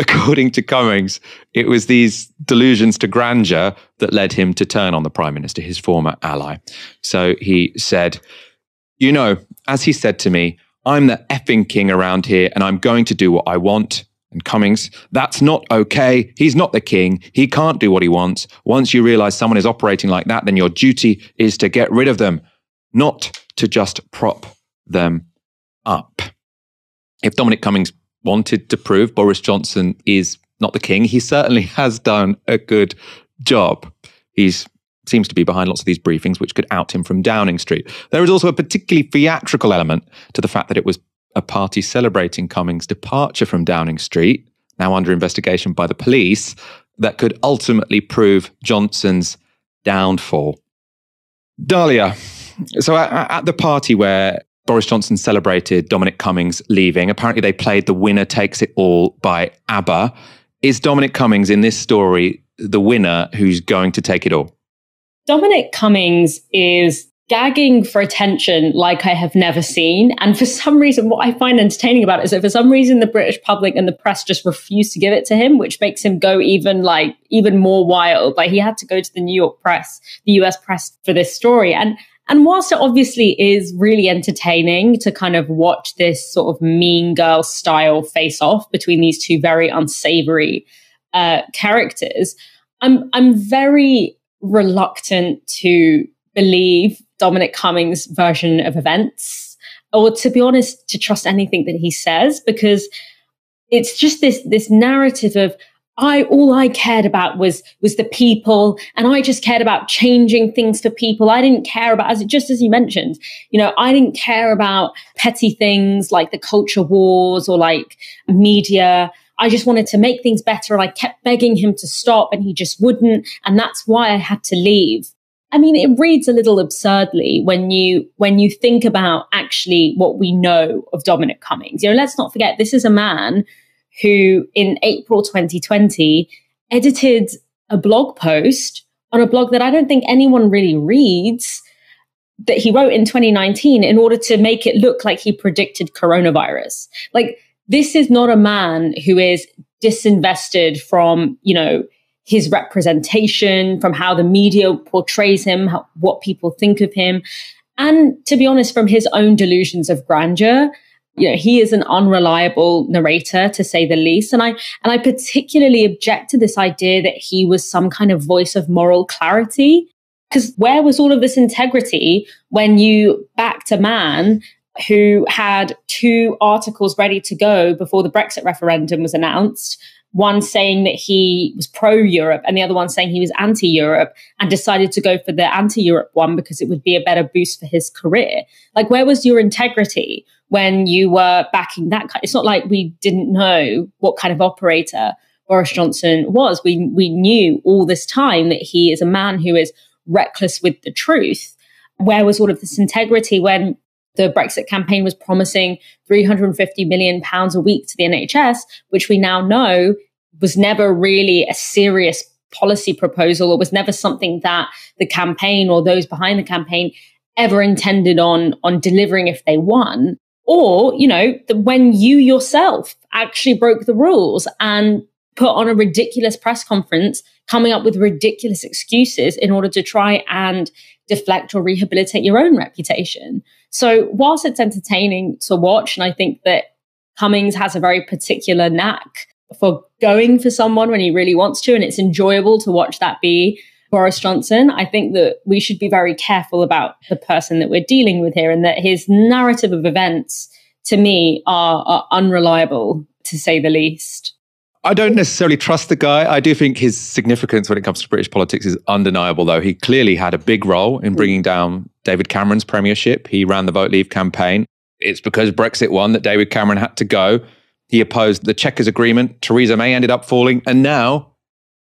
According to Cummings, it was these delusions to grandeur that led him to turn on the prime minister, his former ally. So he said, you know, as he said to me, I'm the effing king around here and I'm going to do what I want. And Cummings, that's not okay. He's not the king. He can't do what he wants. Once you realize someone is operating like that, then your duty is to get rid of them, not to just prop them up. If Dominic Cummings wanted to prove Boris Johnson is not the king, he certainly has done a good job. He's seems to be behind lots of these briefings, which could out him from Downing Street. There is also a particularly theatrical element to the fact that it was a party celebrating Cummings' departure from Downing Street, now under investigation by the police, that could ultimately prove Johnson's downfall. Dalia, so at, at the party where Boris Johnson celebrated Dominic Cummings leaving, apparently they played The Winner Takes It All by ABBA. Is Dominic Cummings in this story the winner who's going to take it all? Dominic Cummings is gagging for attention like I have never seen. And for some reason, what I find entertaining about it is that for some reason, the British public and the press just refuse to give it to him, which makes him go even like, even more wild. Like he had to go to the New York press, the US press for this story. And, and whilst it obviously is really entertaining to kind of watch this sort of mean girl style face off between these two very unsavory uh, characters, I'm, I'm very reluctant to believe Dominic Cummings' version of events, or to be honest, to trust anything that he says, because it's just this this narrative of I all I cared about was was the people, and I just cared about changing things for people. I didn't care about as just as you mentioned, you know, I didn't care about petty things like the culture wars or like media. I just wanted to make things better. And I kept begging him to stop and he just wouldn't. And that's why I had to leave. I mean, it reads a little absurdly when you, when you think about actually what we know of Dominic Cummings. You know, let's not forget this is a man who in April 2020 edited a blog post on a blog that I don't think anyone really reads that he wrote in 2019 in order to make it look like he predicted coronavirus. Like this is not a man who is disinvested from, you know, his representation, from how the media portrays him, how, what people think of him. And to be honest, from his own delusions of grandeur, you know, he is an unreliable narrator to say the least. And I, and I particularly object to this idea that he was some kind of voice of moral clarity. Because where was all of this integrity when you backed a man who had two articles ready to go before the Brexit referendum was announced. One saying that he was pro Europe and the other one saying he was anti Europe and decided to go for the anti Europe one because it would be a better boost for his career. Like, where was your integrity when you were backing that? It's not like we didn't know what kind of operator Boris Johnson was. We, we knew all this time that he is a man who is reckless with the truth. Where was all of this integrity when the Brexit campaign was promising 350 million pounds a week to the NHS, which we now know was never really a serious policy proposal. Or was never something that the campaign or those behind the campaign ever intended on on delivering if they won. Or you know when you yourself actually broke the rules and put on a ridiculous press conference coming up with ridiculous excuses in order to try and deflect or rehabilitate your own reputation. So, whilst it's entertaining to watch, and I think that Cummings has a very particular knack for going for someone when he really wants to, and it's enjoyable to watch that be Boris Johnson. I think that we should be very careful about the person that we're dealing with here, and that his narrative of events, to me, are, are unreliable, to say the least. I don't necessarily trust the guy. I do think his significance when it comes to British politics is undeniable, though. He clearly had a big role in bringing down David Cameron's premiership. He ran the Vote Leave campaign. It's because Brexit won that David Cameron had to go. He opposed the Chequers Agreement. Theresa May ended up falling. And now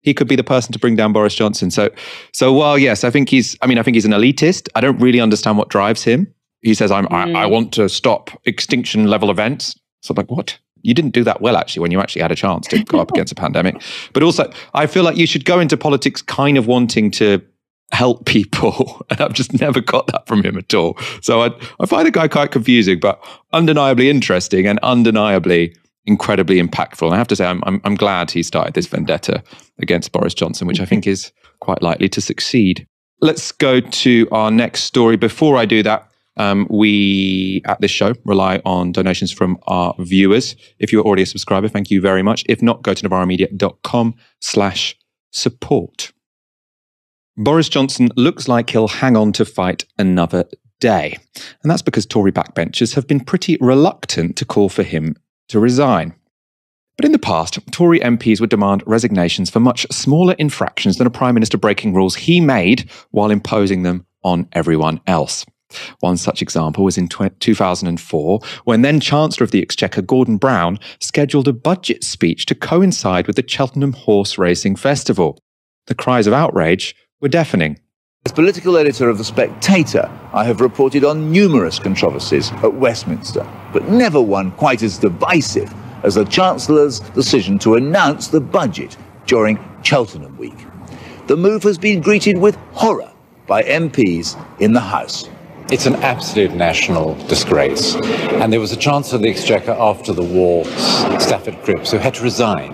he could be the person to bring down Boris Johnson. So, so while yes, I think he's, I mean, I think he's an elitist. I don't really understand what drives him. He says, I'm, mm. I, I want to stop extinction level events. So I'm like, what? You didn't do that well actually when you actually had a chance to go up against a pandemic. But also, I feel like you should go into politics kind of wanting to help people. And I've just never got that from him at all. So I, I find the guy quite confusing, but undeniably interesting and undeniably incredibly impactful. And I have to say, I'm, I'm, I'm glad he started this vendetta against Boris Johnson, which I think mm-hmm. is quite likely to succeed. Let's go to our next story. Before I do that, um, we at this show rely on donations from our viewers. If you're already a subscriber, thank you very much. If not, go to novaramedia.com slash support. Boris Johnson looks like he'll hang on to fight another day. And that's because Tory backbenchers have been pretty reluctant to call for him to resign. But in the past, Tory MPs would demand resignations for much smaller infractions than a Prime Minister breaking rules he made while imposing them on everyone else. One such example was in 2004, when then Chancellor of the Exchequer Gordon Brown scheduled a budget speech to coincide with the Cheltenham Horse Racing Festival. The cries of outrage were deafening. As political editor of The Spectator, I have reported on numerous controversies at Westminster, but never one quite as divisive as the Chancellor's decision to announce the budget during Cheltenham Week. The move has been greeted with horror by MPs in the House. It's an absolute national disgrace. And there was a Chancellor of the Exchequer after the war, Stafford Cripps, who had to resign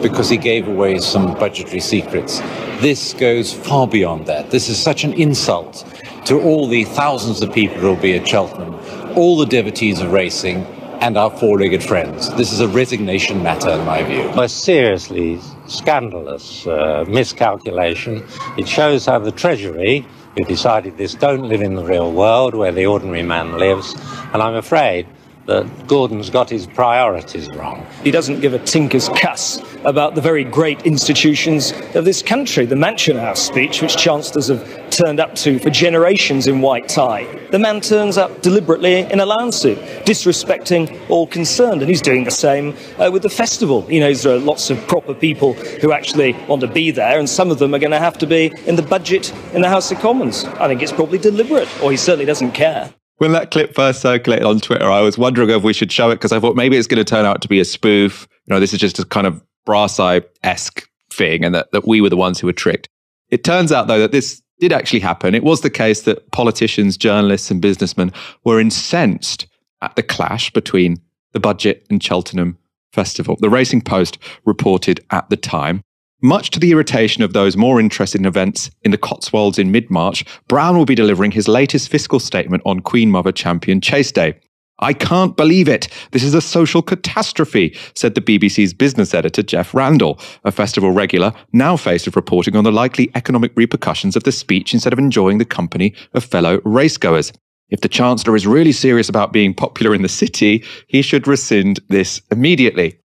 because he gave away some budgetary secrets. This goes far beyond that. This is such an insult to all the thousands of people who will be at Cheltenham, all the devotees of racing, and our four-legged friends. This is a resignation matter, in my view. A seriously scandalous uh, miscalculation. It shows how the Treasury who decided this don't live in the real world where the ordinary man lives. And I'm afraid that Gordon's got his priorities wrong. He doesn't give a tinker's cuss about the very great institutions of this country. The Mansion House speech, which chancellors have turned up to for generations in white tie. The man turns up deliberately in a lounge suit, disrespecting all concerned, and he's doing the same uh, with the festival. He knows there are lots of proper people who actually want to be there, and some of them are going to have to be in the budget in the House of Commons. I think it's probably deliberate, or he certainly doesn't care when that clip first circulated on Twitter, I was wondering if we should show it because I thought maybe it's going to turn out to be a spoof. You know, this is just a kind of brass eye esque thing and that, that we were the ones who were tricked. It turns out, though, that this did actually happen. It was the case that politicians, journalists, and businessmen were incensed at the clash between the budget and Cheltenham Festival. The Racing Post reported at the time much to the irritation of those more interested in events in the Cotswolds in mid March, Brown will be delivering his latest fiscal statement on Queen Mother Champion Chase Day. I can't believe it. This is a social catastrophe, said the BBC's business editor Jeff Randall, a festival regular now faced with reporting on the likely economic repercussions of the speech instead of enjoying the company of fellow racegoers. If the Chancellor is really serious about being popular in the city, he should rescind this immediately.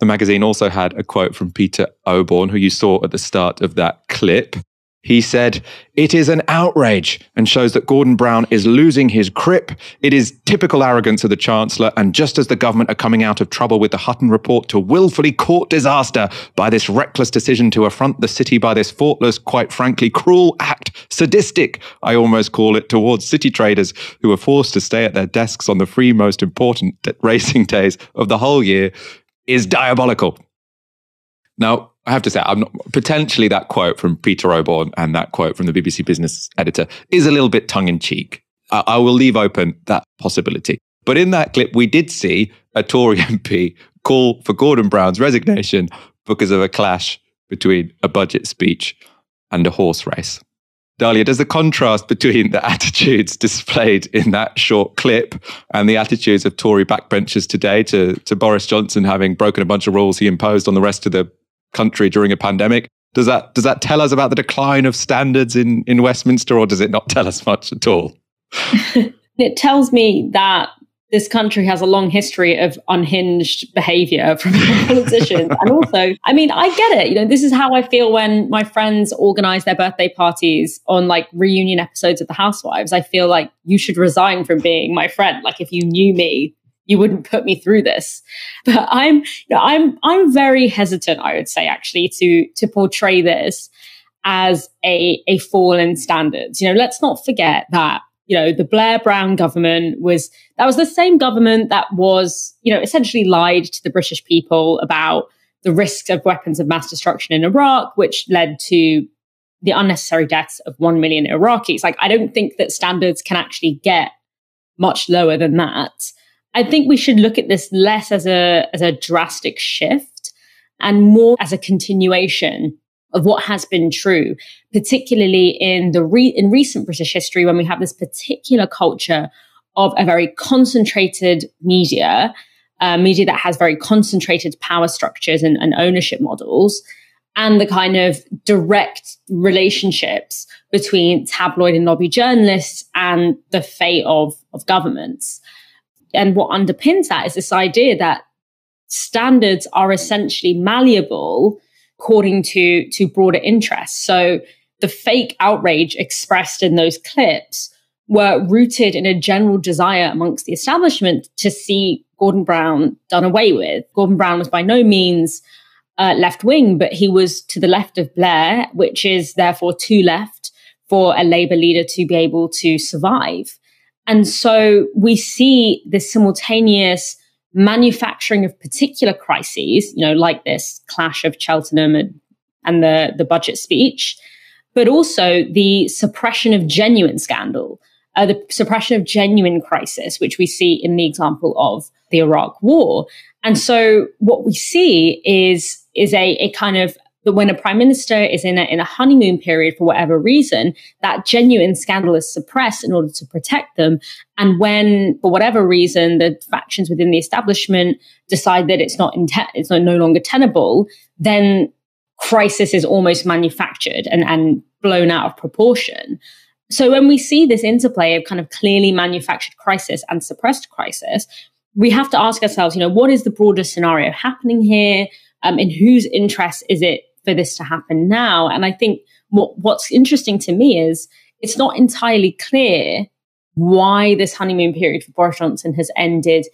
The magazine also had a quote from Peter Oborne, who you saw at the start of that clip. He said, It is an outrage and shows that Gordon Brown is losing his grip. It is typical arrogance of the Chancellor. And just as the government are coming out of trouble with the Hutton report to willfully court disaster by this reckless decision to affront the city by this thoughtless, quite frankly, cruel act, sadistic, I almost call it, towards city traders who are forced to stay at their desks on the three most important racing days of the whole year, is diabolical. Now, I have to say, I'm not, potentially that quote from Peter Oborne and that quote from the BBC Business editor is a little bit tongue in cheek. I, I will leave open that possibility. But in that clip, we did see a Tory MP call for Gordon Brown's resignation because of a clash between a budget speech and a horse race. Dalia, does the contrast between the attitudes displayed in that short clip and the attitudes of Tory backbenchers today to, to Boris Johnson having broken a bunch of rules he imposed on the rest of the country during a pandemic, does that does that tell us about the decline of standards in, in Westminster, or does it not tell us much at all? it tells me that this country has a long history of unhinged behavior from politicians. and also, I mean, I get it. You know, this is how I feel when my friends organize their birthday parties on like reunion episodes of The Housewives. I feel like you should resign from being my friend. Like if you knew me, you wouldn't put me through this. But I'm, you know, I'm, I'm very hesitant, I would say, actually, to, to portray this as a, a fall in standards. You know, let's not forget that you know, the Blair Brown government was, that was the same government that was, you know, essentially lied to the British people about the risks of weapons of mass destruction in Iraq, which led to the unnecessary deaths of 1 million Iraqis. Like, I don't think that standards can actually get much lower than that. I think we should look at this less as a, as a drastic shift and more as a continuation of what has been true, particularly in the re- in recent British history when we have this particular culture of a very concentrated media, uh, media that has very concentrated power structures and, and ownership models, and the kind of direct relationships between tabloid and lobby journalists and the fate of, of governments. And what underpins that is this idea that standards are essentially malleable according to to broader interests. So the fake outrage expressed in those clips were rooted in a general desire amongst the establishment to see Gordon Brown done away with. Gordon Brown was by no means uh, left wing, but he was to the left of Blair, which is therefore too left for a Labour leader to be able to survive. And so we see this simultaneous manufacturing of particular crises, you know, like this clash of Cheltenham and, and the, the budget speech, but also the suppression of genuine scandal, uh, the suppression of genuine crisis, which we see in the example of the Iraq war. And so what we see is, is a, a kind of but when a prime minister is in a, in a honeymoon period for whatever reason, that genuine scandal is suppressed in order to protect them. And when, for whatever reason, the factions within the establishment decide that it's not, it's not no longer tenable, then crisis is almost manufactured and, and blown out of proportion. So when we see this interplay of kind of clearly manufactured crisis and suppressed crisis, we have to ask ourselves, you know, what is the broader scenario happening here? Um, in whose interest is it for this to happen now. And I think what, what's interesting to me is it's not entirely clear why this honeymoon period for Boris Johnson has ended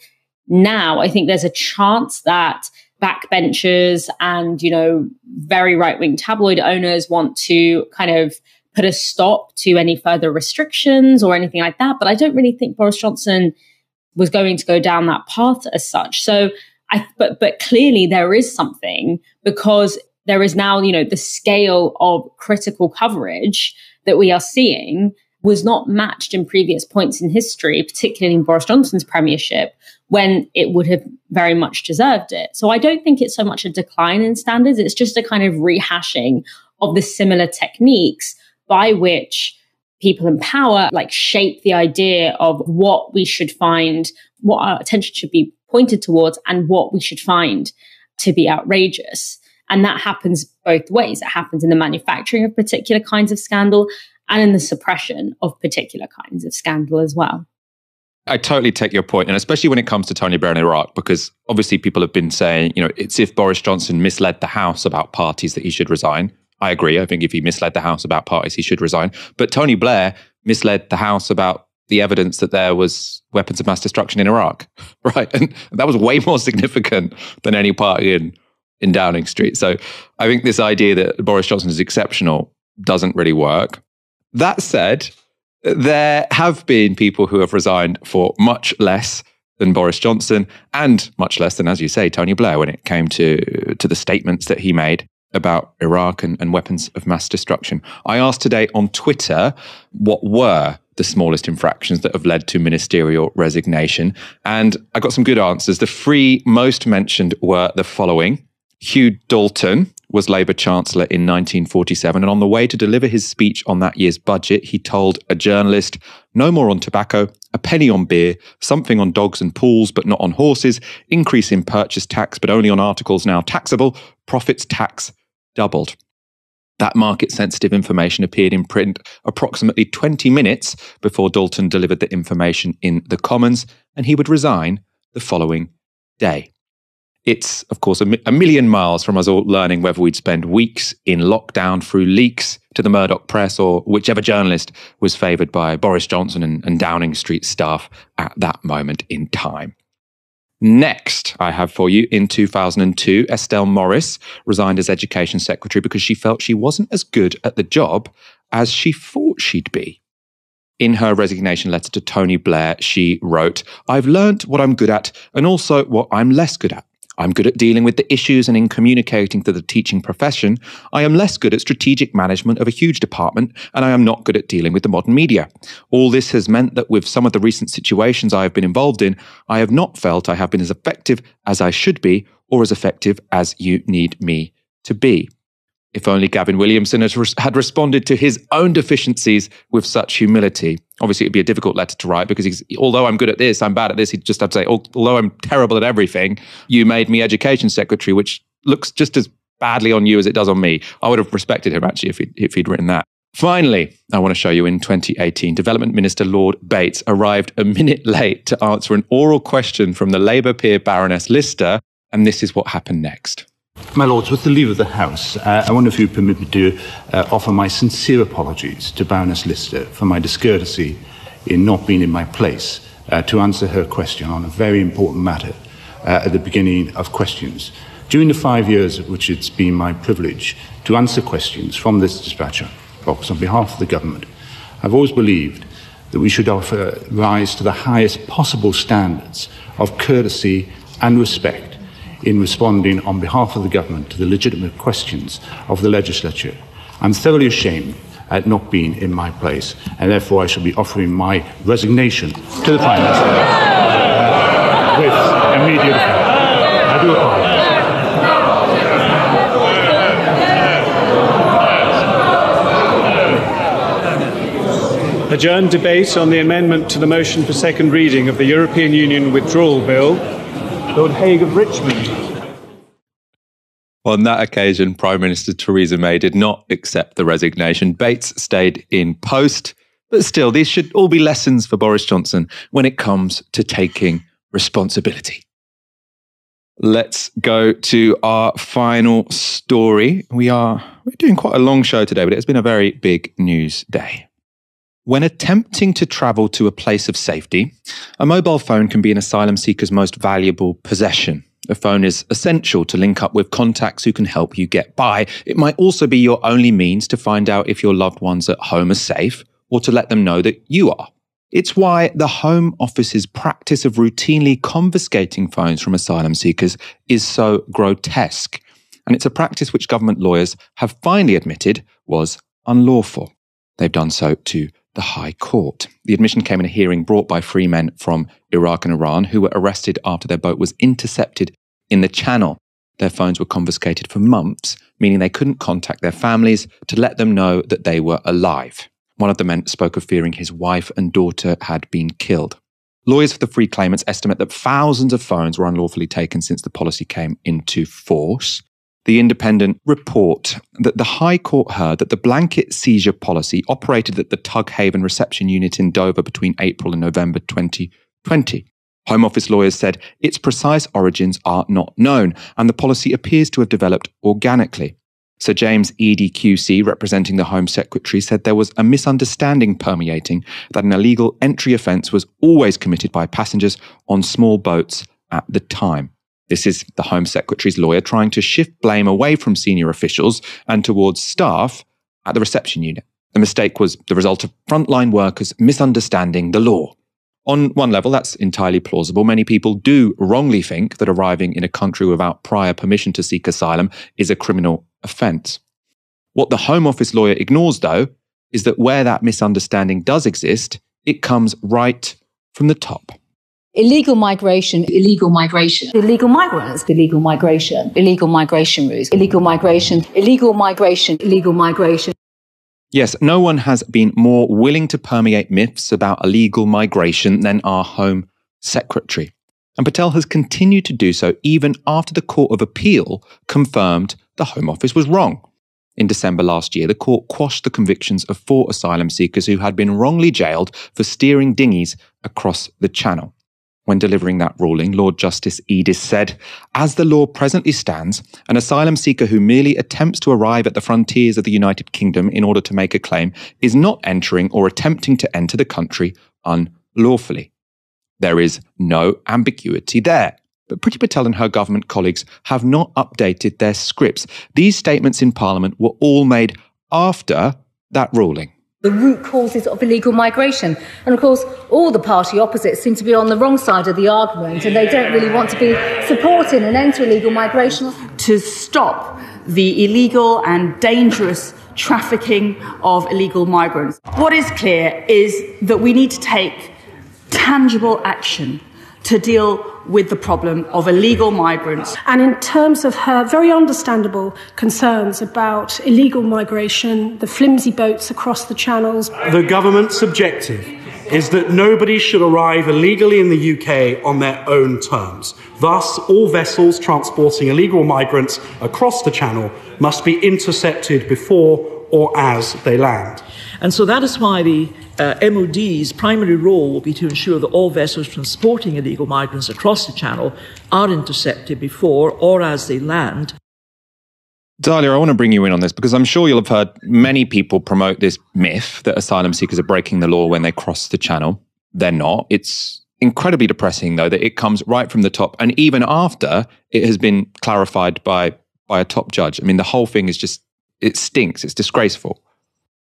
now. I think there's a chance that backbenchers and, you know, very right wing tabloid owners want to kind of put a stop to any further restrictions or anything like that. But I don't really think Boris Johnson was going to go down that path as such. So I, but, but clearly there is something because there is now, you know, the scale of critical coverage that we are seeing was not matched in previous points in history, particularly in Boris Johnson's premiership, when it would have very much deserved it. So I don't think it's so much a decline in standards, it's just a kind of rehashing of the similar techniques by which people in power like shape the idea of what we should find, what our attention should be pointed towards, and what we should find to be outrageous. And that happens both ways. It happens in the manufacturing of particular kinds of scandal and in the suppression of particular kinds of scandal as well. I totally take your point, and especially when it comes to Tony Blair in Iraq, because obviously people have been saying, you know, it's if Boris Johnson misled the House about parties that he should resign. I agree. I think if he misled the House about parties, he should resign. But Tony Blair misled the House about the evidence that there was weapons of mass destruction in Iraq, right? And that was way more significant than any party in in Downing Street. So I think this idea that Boris Johnson is exceptional doesn't really work. That said, there have been people who have resigned for much less than Boris Johnson and much less than, as you say, Tony Blair when it came to, to the statements that he made about Iraq and, and weapons of mass destruction. I asked today on Twitter what were the smallest infractions that have led to ministerial resignation. And I got some good answers. The three most mentioned were the following Hugh Dalton was Labour Chancellor in 1947, and on the way to deliver his speech on that year's budget, he told a journalist, No more on tobacco, a penny on beer, something on dogs and pools, but not on horses, increase in purchase tax, but only on articles now taxable, profits tax doubled. That market sensitive information appeared in print approximately 20 minutes before Dalton delivered the information in the Commons, and he would resign the following day. It's, of course, a, mi- a million miles from us all learning whether we'd spend weeks in lockdown through leaks to the Murdoch press or whichever journalist was favoured by Boris Johnson and, and Downing Street staff at that moment in time. Next, I have for you in 2002, Estelle Morris resigned as Education Secretary because she felt she wasn't as good at the job as she thought she'd be. In her resignation letter to Tony Blair, she wrote, I've learnt what I'm good at and also what I'm less good at. I'm good at dealing with the issues and in communicating to the teaching profession. I am less good at strategic management of a huge department, and I am not good at dealing with the modern media. All this has meant that with some of the recent situations I have been involved in, I have not felt I have been as effective as I should be or as effective as you need me to be. If only Gavin Williamson had, res- had responded to his own deficiencies with such humility. Obviously, it'd be a difficult letter to write because he's, although I'm good at this, I'm bad at this. He'd just have to say, oh, although I'm terrible at everything, you made me education secretary, which looks just as badly on you as it does on me. I would have respected him actually if he'd, if he'd written that. Finally, I want to show you in 2018, Development Minister Lord Bates arrived a minute late to answer an oral question from the Labour peer Baroness Lister, and this is what happened next. My Lords, with the leave of the House, uh, I wonder if you permit me to uh, offer my sincere apologies to Baroness Lister for my discourtesy in not being in my place uh, to answer her question on a very important matter uh, at the beginning of questions. During the five years at which it's been my privilege to answer questions from this dispatcher box on behalf of the government, I've always believed that we should offer rise to the highest possible standards of courtesy and respect in responding on behalf of the government to the legitimate questions of the legislature. I'm thoroughly ashamed at not being in my place, and therefore I shall be offering my resignation to the Prime Minister with immediate effect. I do apologise. Adjourned debate on the amendment to the motion for second reading of the European Union Withdrawal Bill. Lord Hague of Richmond. On that occasion, Prime Minister Theresa May did not accept the resignation. Bates stayed in post, but still, these should all be lessons for Boris Johnson when it comes to taking responsibility. Let's go to our final story. We are we're doing quite a long show today, but it's been a very big news day. When attempting to travel to a place of safety, a mobile phone can be an asylum seeker's most valuable possession. A phone is essential to link up with contacts who can help you get by. It might also be your only means to find out if your loved ones at home are safe or to let them know that you are. It's why the Home Office's practice of routinely confiscating phones from asylum seekers is so grotesque. And it's a practice which government lawyers have finally admitted was unlawful. They've done so to the High Court. The admission came in a hearing brought by free men from Iraq and Iran who were arrested after their boat was intercepted in the Channel. Their phones were confiscated for months, meaning they couldn't contact their families to let them know that they were alive. One of the men spoke of fearing his wife and daughter had been killed. Lawyers for the free claimants estimate that thousands of phones were unlawfully taken since the policy came into force. The Independent report that the High Court heard that the blanket seizure policy operated at the Tug Haven reception unit in Dover between April and November 2020. Home Office lawyers said its precise origins are not known, and the policy appears to have developed organically. Sir James Eadie QC, representing the Home Secretary, said there was a misunderstanding permeating that an illegal entry offence was always committed by passengers on small boats at the time. This is the Home Secretary's lawyer trying to shift blame away from senior officials and towards staff at the reception unit. The mistake was the result of frontline workers misunderstanding the law. On one level, that's entirely plausible. Many people do wrongly think that arriving in a country without prior permission to seek asylum is a criminal offence. What the Home Office lawyer ignores, though, is that where that misunderstanding does exist, it comes right from the top. Illegal migration, illegal migration, illegal migrants, illegal migration, illegal migration routes, illegal migration, illegal migration, illegal migration. Yes, no one has been more willing to permeate myths about illegal migration than our Home Secretary. And Patel has continued to do so even after the Court of Appeal confirmed the Home Office was wrong. in December last year, the court quashed the convictions of four asylum seekers who had been wrongly jailed for steering dinghies across the channel. When delivering that ruling, Lord Justice Edis said, As the law presently stands, an asylum seeker who merely attempts to arrive at the frontiers of the United Kingdom in order to make a claim is not entering or attempting to enter the country unlawfully. There is no ambiguity there. But Priti Patel and her government colleagues have not updated their scripts. These statements in Parliament were all made after that ruling the root causes of illegal migration. And of course, all the party opposites seem to be on the wrong side of the argument and they don't really want to be supporting an end to illegal migration. To stop the illegal and dangerous trafficking of illegal migrants. What is clear is that we need to take tangible action to deal with the problem of illegal migrants. And in terms of her very understandable concerns about illegal migration, the flimsy boats across the channels. The government's objective is that nobody should arrive illegally in the UK on their own terms. Thus, all vessels transporting illegal migrants across the channel must be intercepted before or as they land. And so that is why the uh, MOD's primary role will be to ensure that all vessels transporting illegal migrants across the channel are intercepted before or as they land. Dalia, I want to bring you in on this because I'm sure you'll have heard many people promote this myth that asylum seekers are breaking the law when they cross the channel. They're not. It's incredibly depressing, though, that it comes right from the top. And even after it has been clarified by, by a top judge. I mean, the whole thing is just, it stinks. It's disgraceful.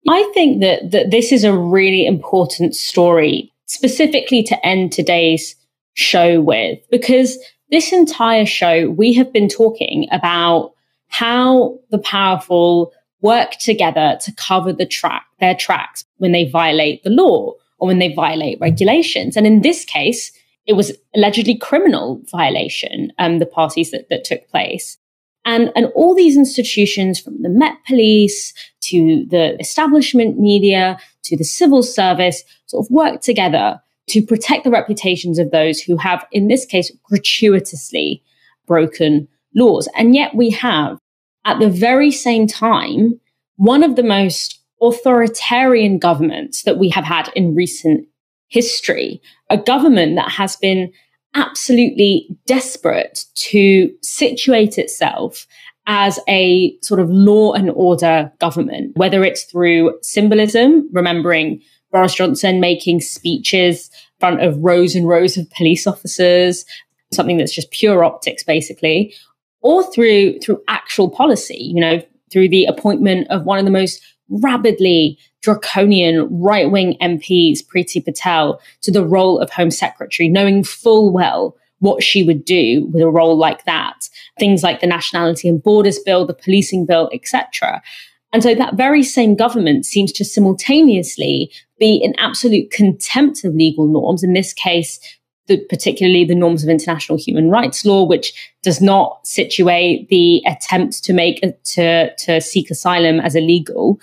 I think that, that this is a really important story, specifically to end today's show with, because this entire show, we have been talking about how the powerful work together to cover the track, their tracks when they violate the law or when they violate regulations. And in this case, it was allegedly criminal violation, um, the parties that, that took place. And, and all these institutions from the Met Police to the establishment media to the civil service sort of work together to protect the reputations of those who have, in this case, gratuitously broken laws. And yet we have, at the very same time, one of the most authoritarian governments that we have had in recent history, a government that has been absolutely desperate to situate itself as a sort of law and order government, whether it's through symbolism, remembering Boris Johnson making speeches in front of rows and rows of police officers, something that's just pure optics, basically, or through through actual policy, you know, through the appointment of one of the most rabidly draconian right wing MPs, Priti Patel, to the role of Home Secretary, knowing full well what she would do with a role like that. Things like the Nationality and Borders Bill, the Policing Bill, etc. And so that very same government seems to simultaneously be in absolute contempt of legal norms, in this case, the, particularly the norms of international human rights law, which does not situate the attempt to make to to seek asylum as illegal,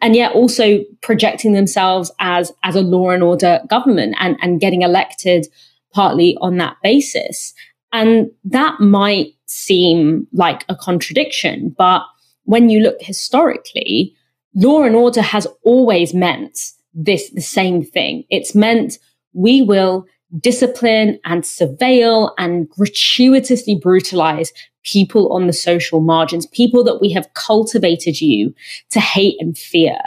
and yet also projecting themselves as as a law and order government and and getting elected partly on that basis. And that might seem like a contradiction but when you look historically law and order has always meant this the same thing. It's meant we will discipline and surveil and gratuitously brutalize people on the social margins, people that we have cultivated you to hate and fear.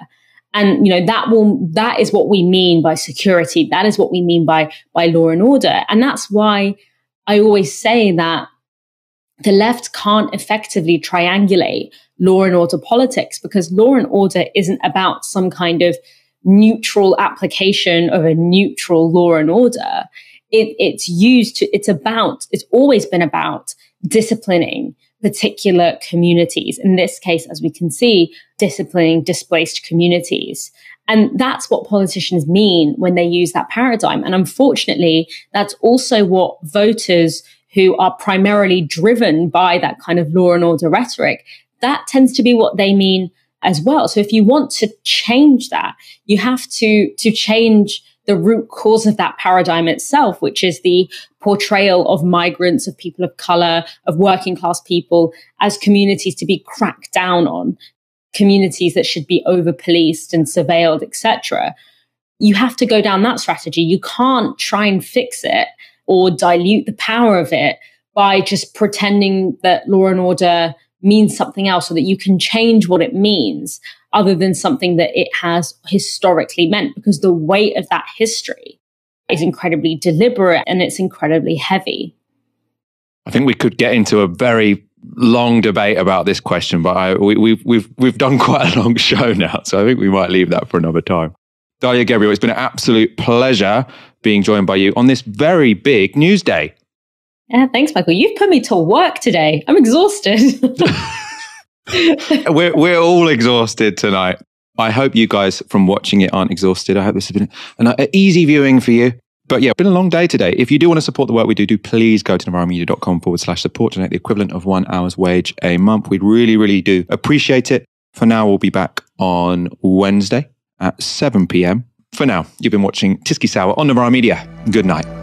And, you know, that will, that is what we mean by security. That is what we mean by, by law and order. And that's why I always say that the left can't effectively triangulate law and order politics because law and order isn't about some kind of neutral application of a neutral law and order. It, it's used to, it's about, it's always been about disciplining particular communities. In this case, as we can see, disciplining displaced communities. And that's what politicians mean when they use that paradigm. And unfortunately, that's also what voters who are primarily driven by that kind of law and order rhetoric, that tends to be what they mean as well. So if you want to change that, you have to, to change the root cause of that paradigm itself, which is the portrayal of migrants, of people of color, of working class people as communities to be cracked down on. communities that should be over policed and surveilled, etc. You have to go down that strategy. You can't try and fix it or dilute the power of it by just pretending that law and order means something else so that you can change what it means other than something that it has historically meant because the weight of that history is incredibly deliberate and it's incredibly heavy. I think we could get into a very long debate about this question, but I, we, we've we've we've done quite a long show now, so I think we might leave that for another time. Dalia Gebrial, it's been an absolute pleasure being joined by you on this very big news day. Yeah, thanks, Michael. You've put me to work today. I'm exhausted. we're we're all exhausted tonight. I hope you guys from watching it aren't exhausted. I hope this has been an, easy viewing for you. But yeah, been a long day today. If you do want to support the work we do, do please go to novaramedia.com forward slash support, donate the equivalent of one hour's wage a month. We'd really, really do appreciate it. For now, we'll be back on Wednesday at 7 p.m. For now, you've been watching Tyskie Sour on Novara Media. Good night.